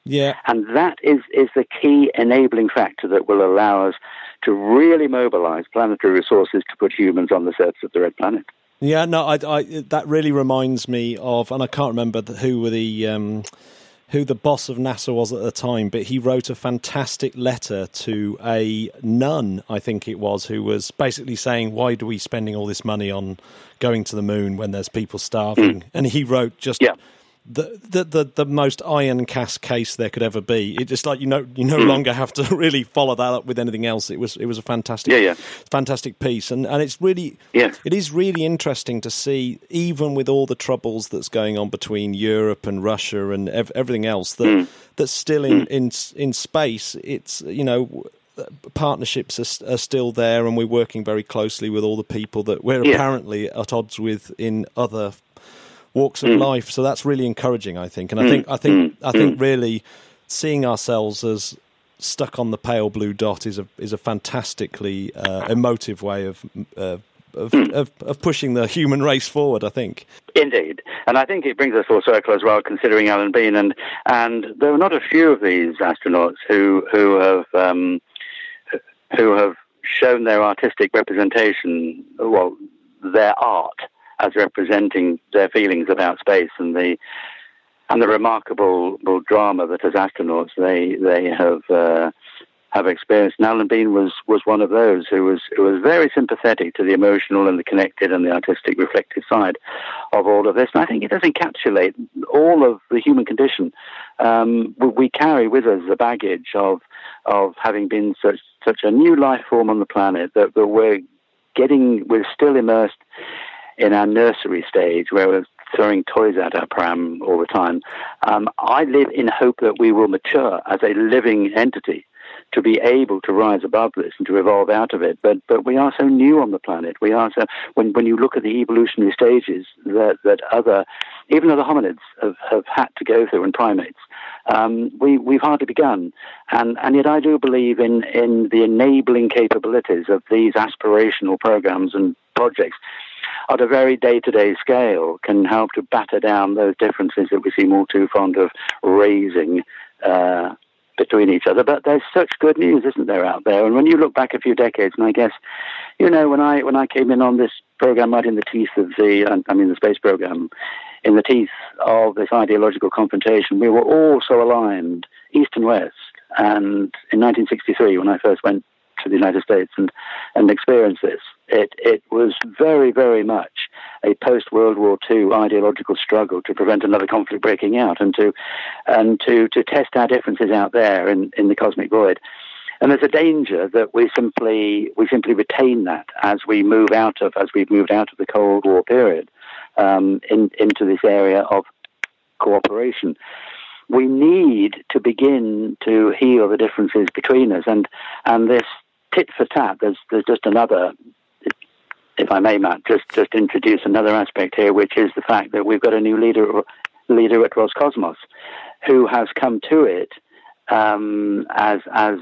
Yeah, And that is, is the key enabling factor that will allow us to really mobilize planetary resources to put humans on the surface of the red planet. Yeah, no, I, I, that really reminds me of, and I can't remember who were the um, who the boss of NASA was at the time, but he wrote a fantastic letter to a nun, I think it was, who was basically saying, "Why do we spending all this money on going to the moon when there's people starving?" And he wrote just Yeah. The, the, the, the most iron cast case there could ever be. It just like you know you no mm. longer have to really follow that up with anything else. It was it was a fantastic yeah, yeah. fantastic piece, and and it's really yeah. it is really interesting to see even with all the troubles that's going on between Europe and Russia and ev- everything else that mm. that's still in, mm. in in space. It's you know partnerships are, are, still there, and we're working very closely with all the people that we're yeah. apparently at odds with in other walks of mm. life. So that's really encouraging, I think. And I mm. think I think mm. I think mm. really seeing ourselves as stuck on the pale blue dot is a is a fantastically uh, emotive way of. Uh, of, of, of, pushing the human race forward, I think. Indeed, and I think it brings us full circle as well, considering Alan Bean, and and there are not a few of these astronauts who who have um, who have shown their artistic representation, well, their art as representing their feelings about space and the and the remarkable drama that as astronauts they they have uh, have experienced. And Alan Bean was was one of those who was who was very sympathetic to the emotional and the connected and the artistic reflective side of all of this. And I think it does encapsulate all of the human condition. Um, we, we carry with us the baggage of of having been such such a new life form on the planet that, that we're getting we're still immersed in our nursery stage where we're throwing toys at our pram all the time. Um, I live in hope that we will mature as a living entity to be able to rise above this and to evolve out of it. But but we are so new on the planet. We are so when when you look at the evolutionary stages that that other even other hominids have, have had to go through and primates. Um, we we've hardly begun, and and yet I do believe in in the enabling capabilities of these aspirational programs and projects at a very day to day scale can help to batter down those differences that we seem all too fond of raising uh, between each other. But there's such good news, isn't there, out there? And when you look back a few decades, and I guess, you know, when I when I came in on this program, right in the teeth of the, I mean, the space program, in the teeth of this ideological confrontation, we were all so aligned, east and west. And in 1963, when I first went to the United States and, and experience this. It, it was very, very much a post World War II ideological struggle to prevent another conflict breaking out and to, and to, to test our differences out there in, in the cosmic void. And there's a danger that we simply we simply retain that as we move out of as we've moved out of the Cold War period um, in, into this area of cooperation we need to begin to heal the differences between us. And, and this tit for tat. There's there's just another, if I may, Matt, just just introduce another aspect here, which is the fact that we've got a new leader leader at Roscosmos, who has come to it um, as as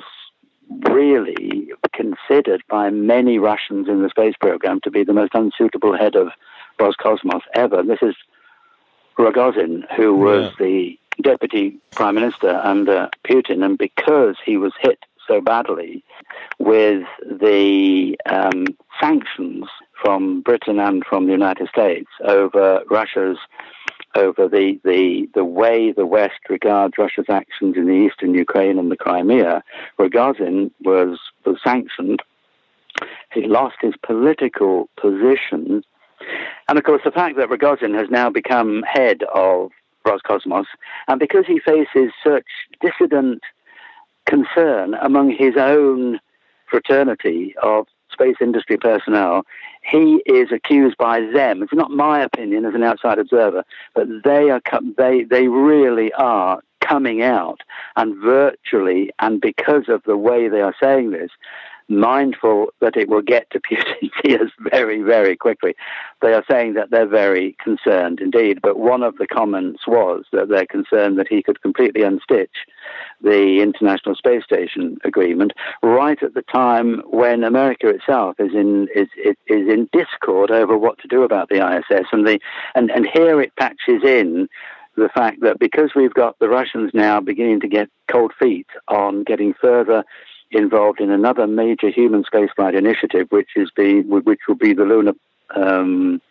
really considered by many Russians in the space program to be the most unsuitable head of Roscosmos ever. This is Rogozin, who was yeah. the deputy prime minister under Putin, and because he was hit so badly with the um, sanctions from Britain and from the United States over Russia's over the, the, the way the West regards Russia's actions in the eastern Ukraine and the Crimea, Rogozin was, was sanctioned. He lost his political position. And of course, the fact that Rogozin has now become head of Roscosmos, and because he faces such dissident concern among his own fraternity of space industry personnel. He is accused by them. It's not my opinion as an outside observer, but they are they they really are coming out and virtually and because of the way they are saying this mindful that it will get to Putin's very, very quickly. They are saying that they're very concerned indeed, but one of the comments was that they're concerned that he could completely unstitch the International Space Station agreement right at the time when America itself is in is, is in discord over what to do about the ISS and the and, and here it patches in the fact that because we've got the Russians now beginning to get cold feet on getting further involved in another major human spaceflight initiative, which is the which will be the lunar um,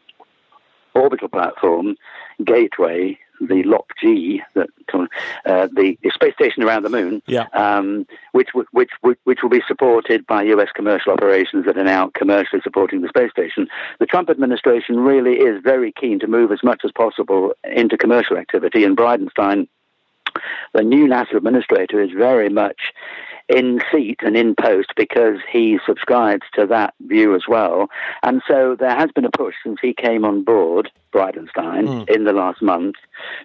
orbital platform gateway, the LOP-G. That uh, the, the, space station around the moon, yeah. um, which, which, which, which will be supported by U.S. commercial operations that are now commercially supporting the space station. The Trump administration really is very keen to move as much as possible into commercial activity, and Bridenstine the new NASA administrator is very much in seat and in post because he subscribes to that view as well. And so there has been a push since he came on board, Bridenstine, mm. in the last month,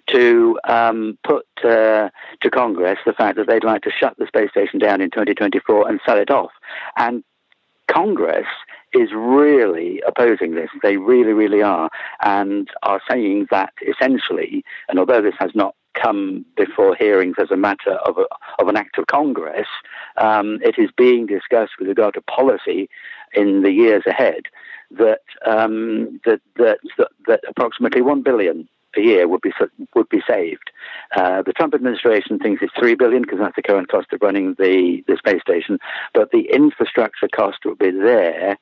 to um, put uh, to Congress the fact that they'd like to shut the space station down in 2024 and sell it off. And Congress is really opposing this. They really, really are, and are saying that essentially, and although this has not come before hearings as a matter of, a, of an act of Congress. Um, it is being discussed with regard to policy in the years ahead that um, that, that, that, that approximately one billion a year would be would be saved. Uh, the Trump administration thinks it's three billion because that's the current cost of running the, the space station, but the infrastructure cost would be there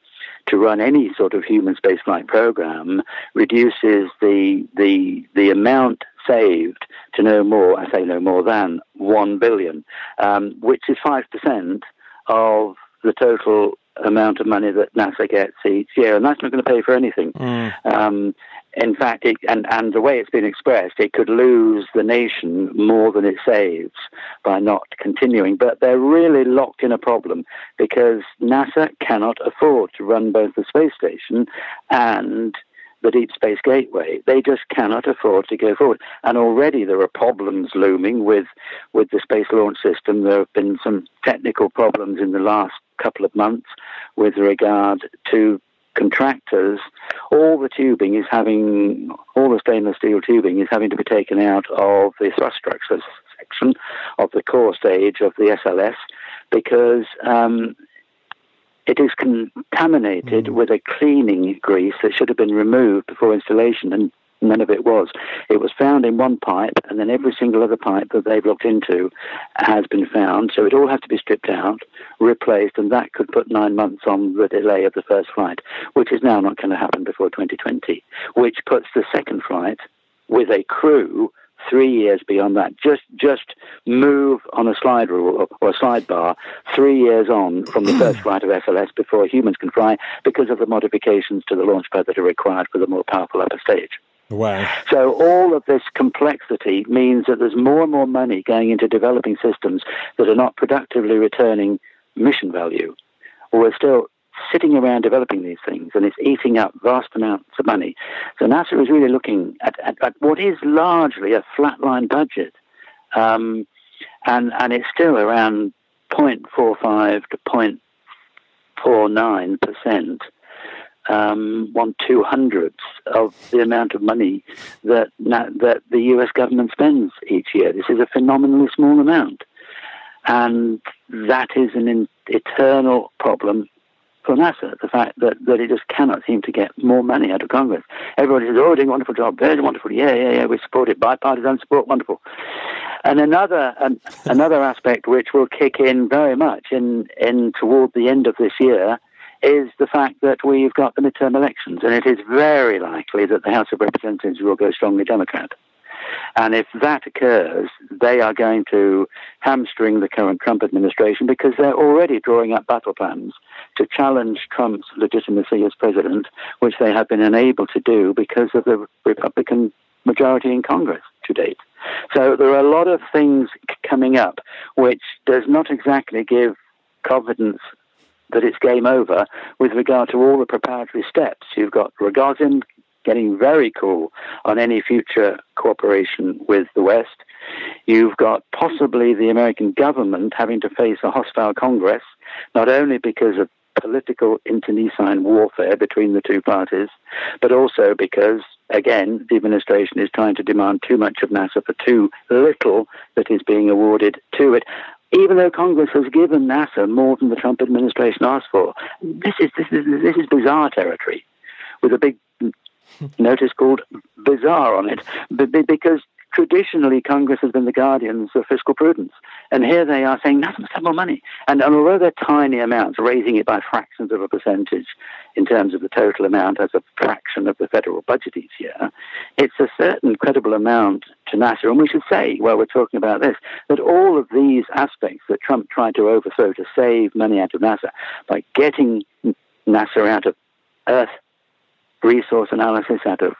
to run any sort of human spaceflight program reduces the the the amount saved to no more, I say no more than one billion, um, which is five percent of the total amount of money that NASA gets each year, and that's not going to pay for anything. Mm. Um, in fact, it, and, and the way it's been expressed, it could lose the nation more than it saves by not continuing. But they're really locked in a problem because NASA cannot afford to run both the space station and the Deep Space Gateway. They just cannot afford to go forward. And already there are problems looming with, with the Space Launch System. There have been some technical problems in the last couple of months with regard to contractors. All the tubing is having, all the stainless steel tubing is having to be taken out of the thrust structures section of the core stage of the SLS because um, it is contaminated mm. with a cleaning grease that should have been removed before installation, and none of it was. It was found in one pipe, and then every single other pipe that they've looked into has been found. So it all has to be stripped out, replaced, and that could put nine months on the delay of the first flight, which is now not going to happen before 2020, which puts the second flight with a crew three years beyond that. Just just move on a slide rule or a slide bar three years on from the first flight of SLS before humans can fly because of the modifications to the launch pad that are required for the more powerful upper stage. Wow. So all of this complexity means that there's more and more money going into developing systems that are not productively returning mission value. Or we're still sitting around developing these things and it's eating up vast amounts of money. So NASA is really looking at, at, at what is largely a flatline budget. Um, and, and it's still around 0.45 to 0.49 percent, um, one two hundredths of the amount of money that that the U.S. government spends each year. This is a phenomenally small amount, and that is an in, eternal problem for NASA, the fact that, that it just cannot seem to get more money out of Congress. Everybody says, oh, doing a wonderful job, very wonderful, yeah, yeah, yeah, we support it, bipartisan support, wonderful. And another an, another aspect which will kick in very much in, in toward the end of this year is the fact that we've got the midterm elections, and it is very likely that the House of Representatives will go strongly Democrat. And if that occurs, they are going to hamstring the current Trump administration because they're already drawing up battle plans to challenge Trump's legitimacy as president, which they have been unable to do because of the Republican majority in Congress to date. So there are a lot of things coming up which does not exactly give confidence that it's game over with regard to all the preparatory steps. You've got Rogozin getting very cool on any future cooperation with the West. You've got possibly the American government having to face a hostile Congress, not only because of political internecine warfare between the two parties, but also because, again, the administration is trying to demand too much of NASA for too little that is being awarded to it. Even though Congress has given NASA more than the Trump administration asked for, this is this is this is bizarre territory, with a big notice called bizarre on it. Because traditionally Congress has been the guardians of fiscal prudence. And here they are saying must have more money. And, and although they're tiny amounts, raising it by fractions of a percentage in terms of the total amount as a fraction of the federal budget each year, it's a certain credible amount to NASA. And we should say, while we're talking about this, that all of these aspects that Trump tried to overthrow to save money out of NASA by getting NASA out of Earth resource analysis, out of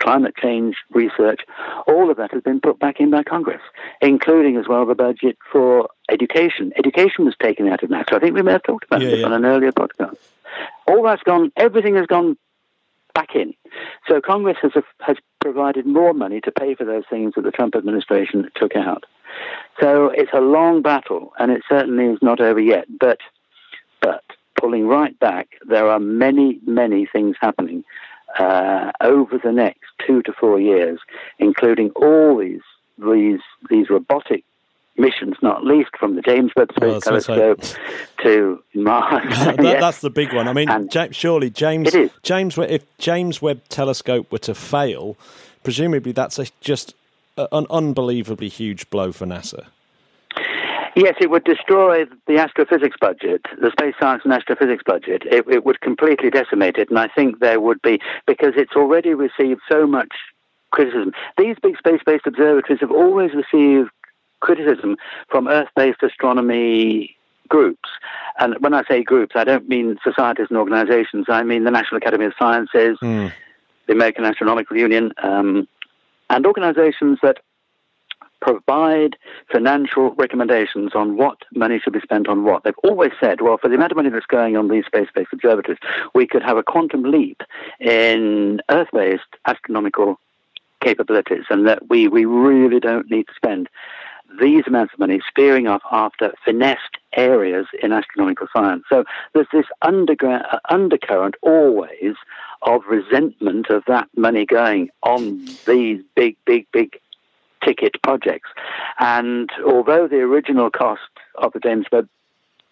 climate change research, all of that has been put back in by Congress, including as well the budget for education. Education was taken out of NASA. I think we may have talked about Yeah, this yeah. on an earlier podcast. All that's gone, everything has gone back in. So Congress has, has provided more money to pay for those things that the Trump administration took out. So it's a long battle, and it certainly is not over yet. But, but pulling right back, there are many, many things happening uh, over the next two to four years, including all these these these robotic missions, not least from the James Webb Oh, Space gonna Telescope to Mars. that, Yes. That's the big one. I mean, And- Ja- surely James, James, if James Webb Telescope were to fail, presumably that's a, just an unbelievably huge blow for NASA. Yes, it would destroy the astrophysics budget, the space science and astrophysics budget. It, it would completely decimate it, and I think there would be because it's already received so much criticism. These big space-based observatories have always received criticism from Earth-based astronomy groups. And when I say groups, I don't mean societies and organizations. I mean the National Academy of Sciences, the American Astronomical Union, um, and organizations that provide financial recommendations on what money should be spent on what. They've always said, well, for the amount of money that's going on these space-based observatories, we could have a quantum leap in Earth-based astronomical capabilities, and that we, we really don't need to spend these amounts of money spearing off after finessed areas in astronomical science. So there's this underground, uh, undercurrent always of resentment of that money going on these big, big, big ticket projects. And although the original cost of the James Webb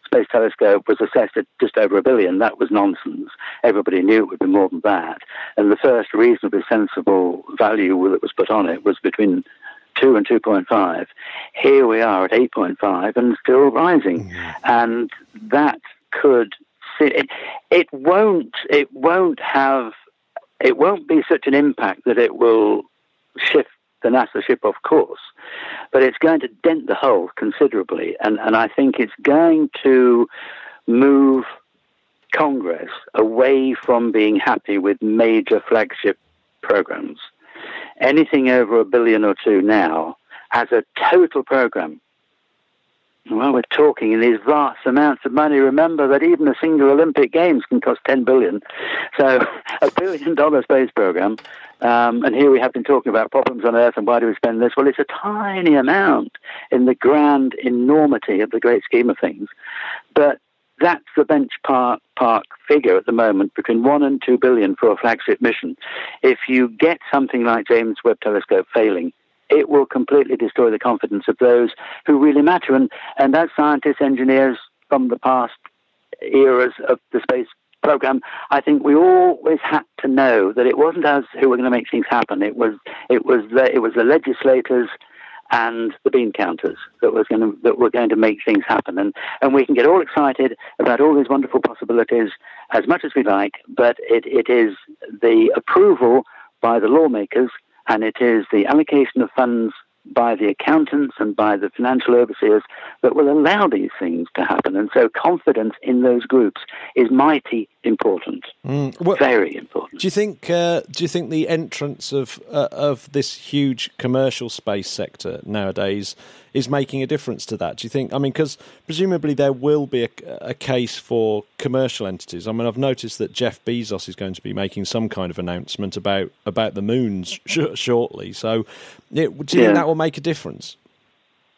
Space Telescope was assessed at just over a billion, that was nonsense. Everybody knew it would be more than that. And the first reasonably sensible value that was put on it was between 2 and 2.5. Here we are at 8.5 and still rising. Mm. And that could it, it won't it won't have it won't be such an impact that it will shift the NASA ship of course, but it's going to dent the hull considerably, and, and I think it's going to move Congress away from being happy with major flagship programs. Anything over a billion or two now as a total program. Well, we're talking in these vast amounts of money. Remember that even a single Olympic Games can cost 10 billion. So a billion dollar space program. Um, and here we have been talking about problems on Earth and why do we spend this? Well, it's a tiny amount in the grand enormity of the great scheme of things. But that's the benchmark park figure at the moment between one and two billion for a flagship mission. If you get something like James Webb Telescope failing, it will completely destroy the confidence of those who really matter. And, and as scientists, engineers from the past eras of the space program, I think we always had to know that it wasn't us who were going to make things happen. It was it was the, it was the legislators and the bean counters that was going to that were going to make things happen. And and we can get all excited about all these wonderful possibilities as much as we like, but it, it is the approval by the lawmakers and it is the allocation of funds by the accountants and by the financial overseers that will allow these things to happen. And so confidence in those groups is mighty important, Well, very important. do you think? Uh, do you think the entrance of uh, of this huge commercial space sector nowadays is making a difference to that? Do you think? I mean, because presumably there will be a, a case for commercial entities. I mean, I've noticed that Jeff Bezos is going to be making some kind of announcement about about the moons sh- shortly. So, it, do you Yeah. think that will make a difference?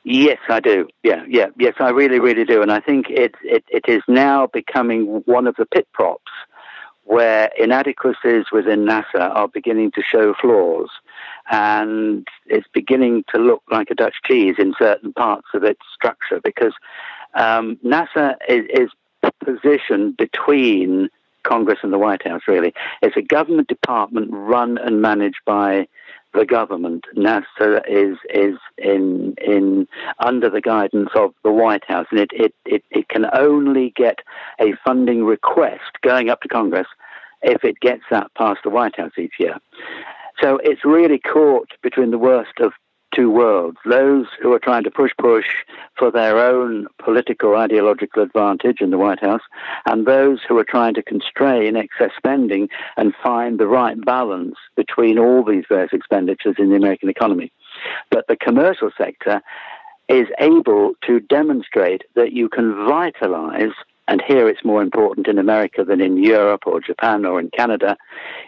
Yes, I do. Yeah, yeah, yes, I really, really do. And I think it, it, it is now becoming one of the pit props where inadequacies within NASA are beginning to show flaws. And it's beginning to look like a Dutch cheese in certain parts of its structure because um, NASA is, is positioned between Congress and the White House, really. It's a government department run and managed by the government. NASA is is in in under the guidance of the White House, and it, it, it, it can only get a funding request going up to Congress if it gets that past the White House each year. So it's really caught between the worst of two worlds those who are trying to push push for their own political ideological advantage in the White House, and those who are trying to constrain excess spending and find the right balance between all these various expenditures in the American economy. But the commercial sector is able to demonstrate that you can vitalize and here it's more important in America than in Europe or Japan or in Canada.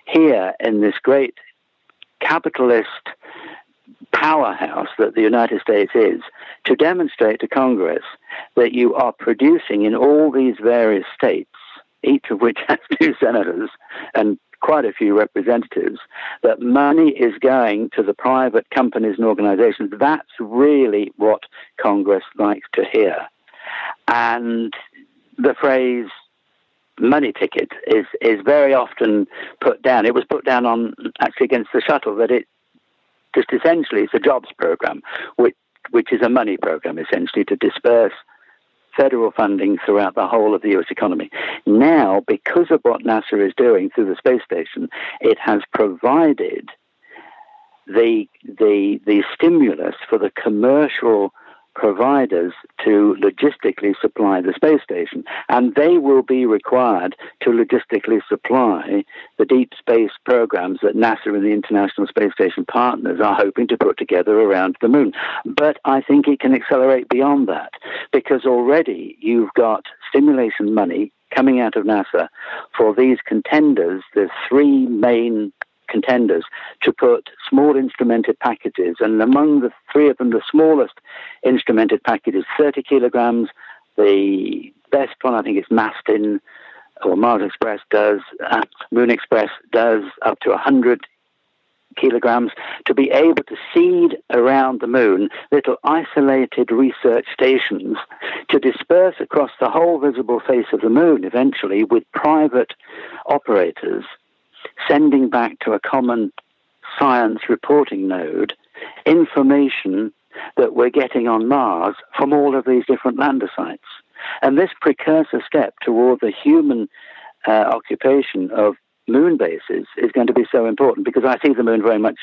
Here, in this great capitalist powerhouse that the United States is, to demonstrate to Congress that you are producing in all these various states, each of which has two senators and quite a few representatives, that money is going to the private companies and organizations. That's really what Congress likes to hear. And the phrase money ticket is, is very often put down. It was put down on actually against the shuttle that it just essentially it's a jobs program, which which is a money program essentially to disperse federal funding throughout the whole of the US economy. Now, because of what NASA is doing through the space station, it has provided the the the stimulus for the commercial providers to logistically supply the space station, and they will be required to logistically supply the deep space programs that NASA and the International Space Station partners are hoping to put together around the moon. But I think it can accelerate beyond that because already you've got stimulation money coming out of NASA for these contenders, the three main contenders to put small instrumented packages, and among the three of them, the smallest instrumented package is 30 kilograms. The best one, I think, is Masten, or Mars Express does, uh, Moon Express does up to 100 kilograms to be able to seed around the moon little isolated research stations to disperse across the whole visible face of the moon eventually with private operators sending back to a common science reporting node information that we're getting on Mars from all of these different lander sites. And this precursor step toward the human uh, occupation of moon bases is going to be so important because I see the moon very much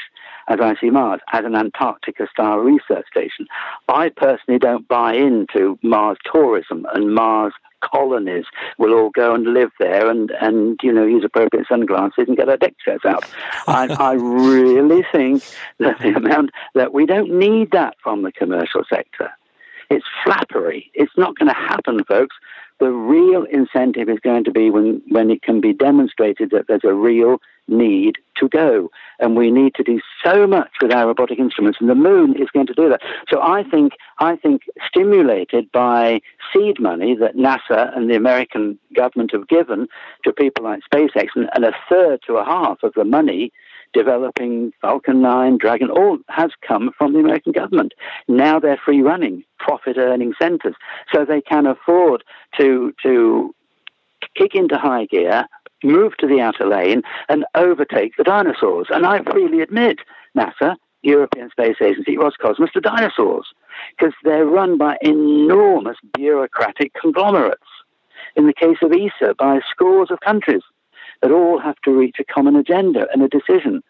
as I see Mars, as an Antarctica style research station. I personally don't buy into Mars tourism and Mars colonies will all go and live there and, and you know, use appropriate sunglasses and get our chairs out. I, I really think that the amount that we don't need that from the commercial sector. It's flattery. It's not going to happen, folks. The real incentive is going to be when, when it can be demonstrated that there's a real need to go. And we need to do so much with our robotic instruments, and the moon is going to do that. So I think, I think stimulated by seed money that NASA and the American government have given to people like SpaceX, and, and a third to a half of the money developing Falcon 9, Dragon, all has come from the American government. Now they're free running, profit earning centers. So they can afford to, to kick into high gear, move to the outer lane, and overtake the dinosaurs. And I freely admit, NASA, European Space Agency, Roscosmos, the dinosaurs, because they're run by enormous bureaucratic conglomerates. In the case of ESA, by scores of countries that all have to reach a common agenda and a decision.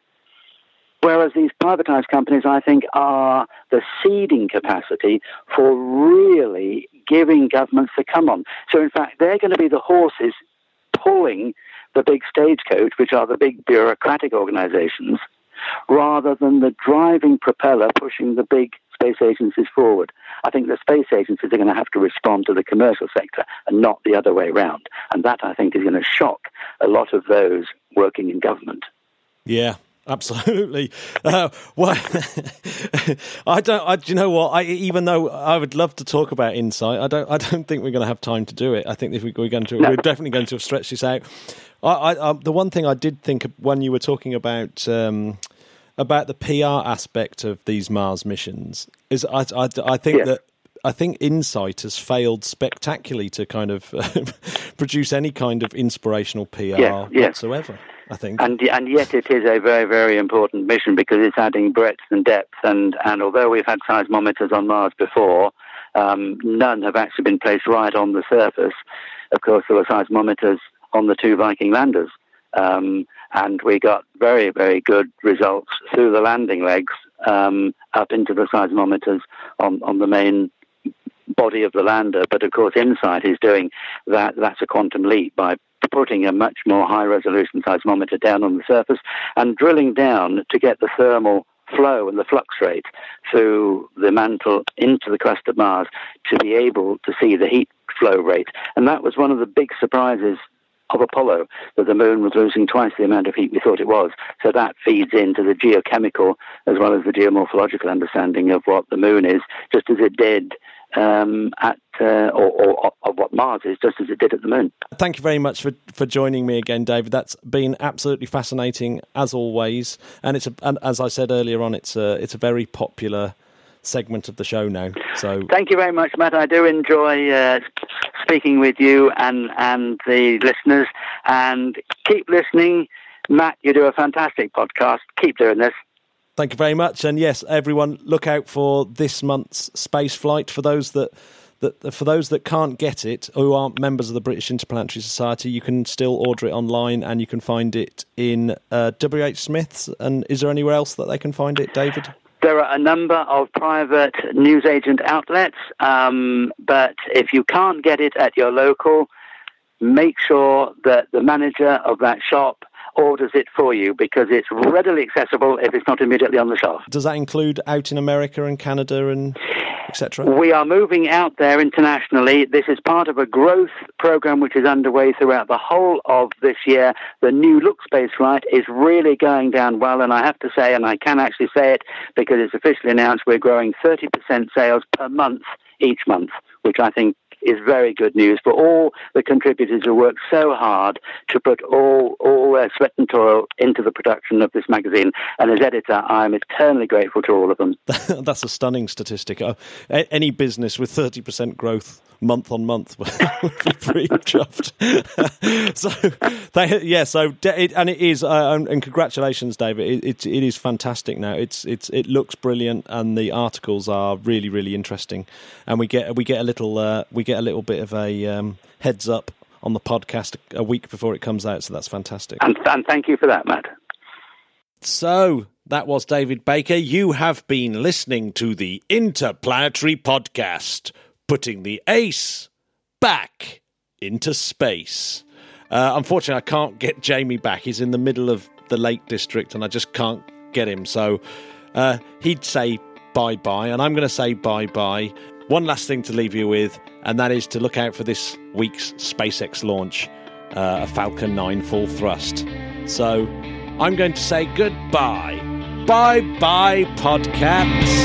Whereas these privatized companies, I think, are the seeding capacity for really giving governments the come on. So, in fact, they're going to be the horses pulling the big stagecoach, which are the big bureaucratic organizations, rather than the driving propeller pushing the big space agencies forward. I think the space agencies are going to have to respond to the commercial sector and not the other way around. And that, I think, is going to shock a lot of those working in government. Yeah, Absolutely. Uh, well, I don't. I, do you know what? I, even though I would love to talk about InSight, I don't. I don't think we're going to have time to do it. I think if we, are going to, no. we're definitely going to stretch this out. I, I, um, the one thing I did think when you were talking about um, about the PR aspect of these Mars missions is I, I, I think yeah. that I think InSight has failed spectacularly to kind of produce any kind of inspirational PR yeah, yeah. whatsoever. I think. And and yet it is a very very important mission because it's adding breadth and depth. And and although we've had seismometers on Mars before, um, none have actually been placed right on the surface. Of course, there were seismometers on the two Viking landers. Um, and we got very, very good results through the landing legs um, up into the seismometers on, on the main body of the lander. But of course, InSight is doing that. That's a quantum leap by putting a much more high resolution seismometer down on the surface and drilling down to get the thermal flow and the flux rate through the mantle into the crust of Mars to be able to see the heat flow rate. And that was one of the big surprises of Apollo that the moon was losing twice the amount of heat we thought it was. So that feeds into the geochemical as well as the geomorphological understanding of what the moon is, just as it did um, at uh, or, or, of what Mars is, just as it did at the moon. Thank you very much for, for joining me again, David. That's been absolutely fascinating as always, and it's a, and as I said earlier on, it's a it's a very popular segment of the show now. So thank you very much, Matt. I do enjoy uh, speaking with you and and the listeners, and keep listening, Matt. You do a fantastic podcast. Keep doing this. Thank you very much, and yes, everyone, look out for this month's space flight for those that. That for those that can't get it, who aren't members of the British Interplanetary Society, you can still order it online, and you can find it in uh, WH Smith's. And is there anywhere else that they can find it, David? There are a number of private newsagent outlets, um, but if you can't get it at your local, make sure that the manager of that shop orders it for you because it's readily accessible if it's not immediately on the shelf. Does that include out in America and Canada and etc.? We are moving out there internationally. This is part of a growth program which is underway throughout the whole of this year. The new Look space flight is really going down well, and I have to say, and I can actually say it because it's officially announced, we're growing 30% sales per month each month, which I think is very good news for all the contributors who worked so hard to put all all their sweat and toil into the production of this magazine. And as editor, I'm eternally grateful to all of them. That's a stunning statistic. Uh, any business with 30% growth month on month would be pretty chuffed. so, they, yeah, so it, and it is, uh, and congratulations, David. It, it, it is fantastic now. It's it's it looks brilliant, and the articles are really really interesting. And we get we get a little uh, we get a little bit of a um, heads up on the podcast a week before it comes out, so that's fantastic. And, and thank you for that, Matt. So that was David Baker. You have been listening to the Interplanetary Podcast, putting the ace back into space. Uh, unfortunately, I can't get Jamie back. He's in the middle of the Lake District, and I just can't get him. So uh, he'd say bye bye, and I'm going to say bye bye. One last thing to leave you with, and that is to look out for this week's SpaceX launch, uh, a Falcon 9 full thrust. So I'm going to say goodbye. Bye bye, podcasts.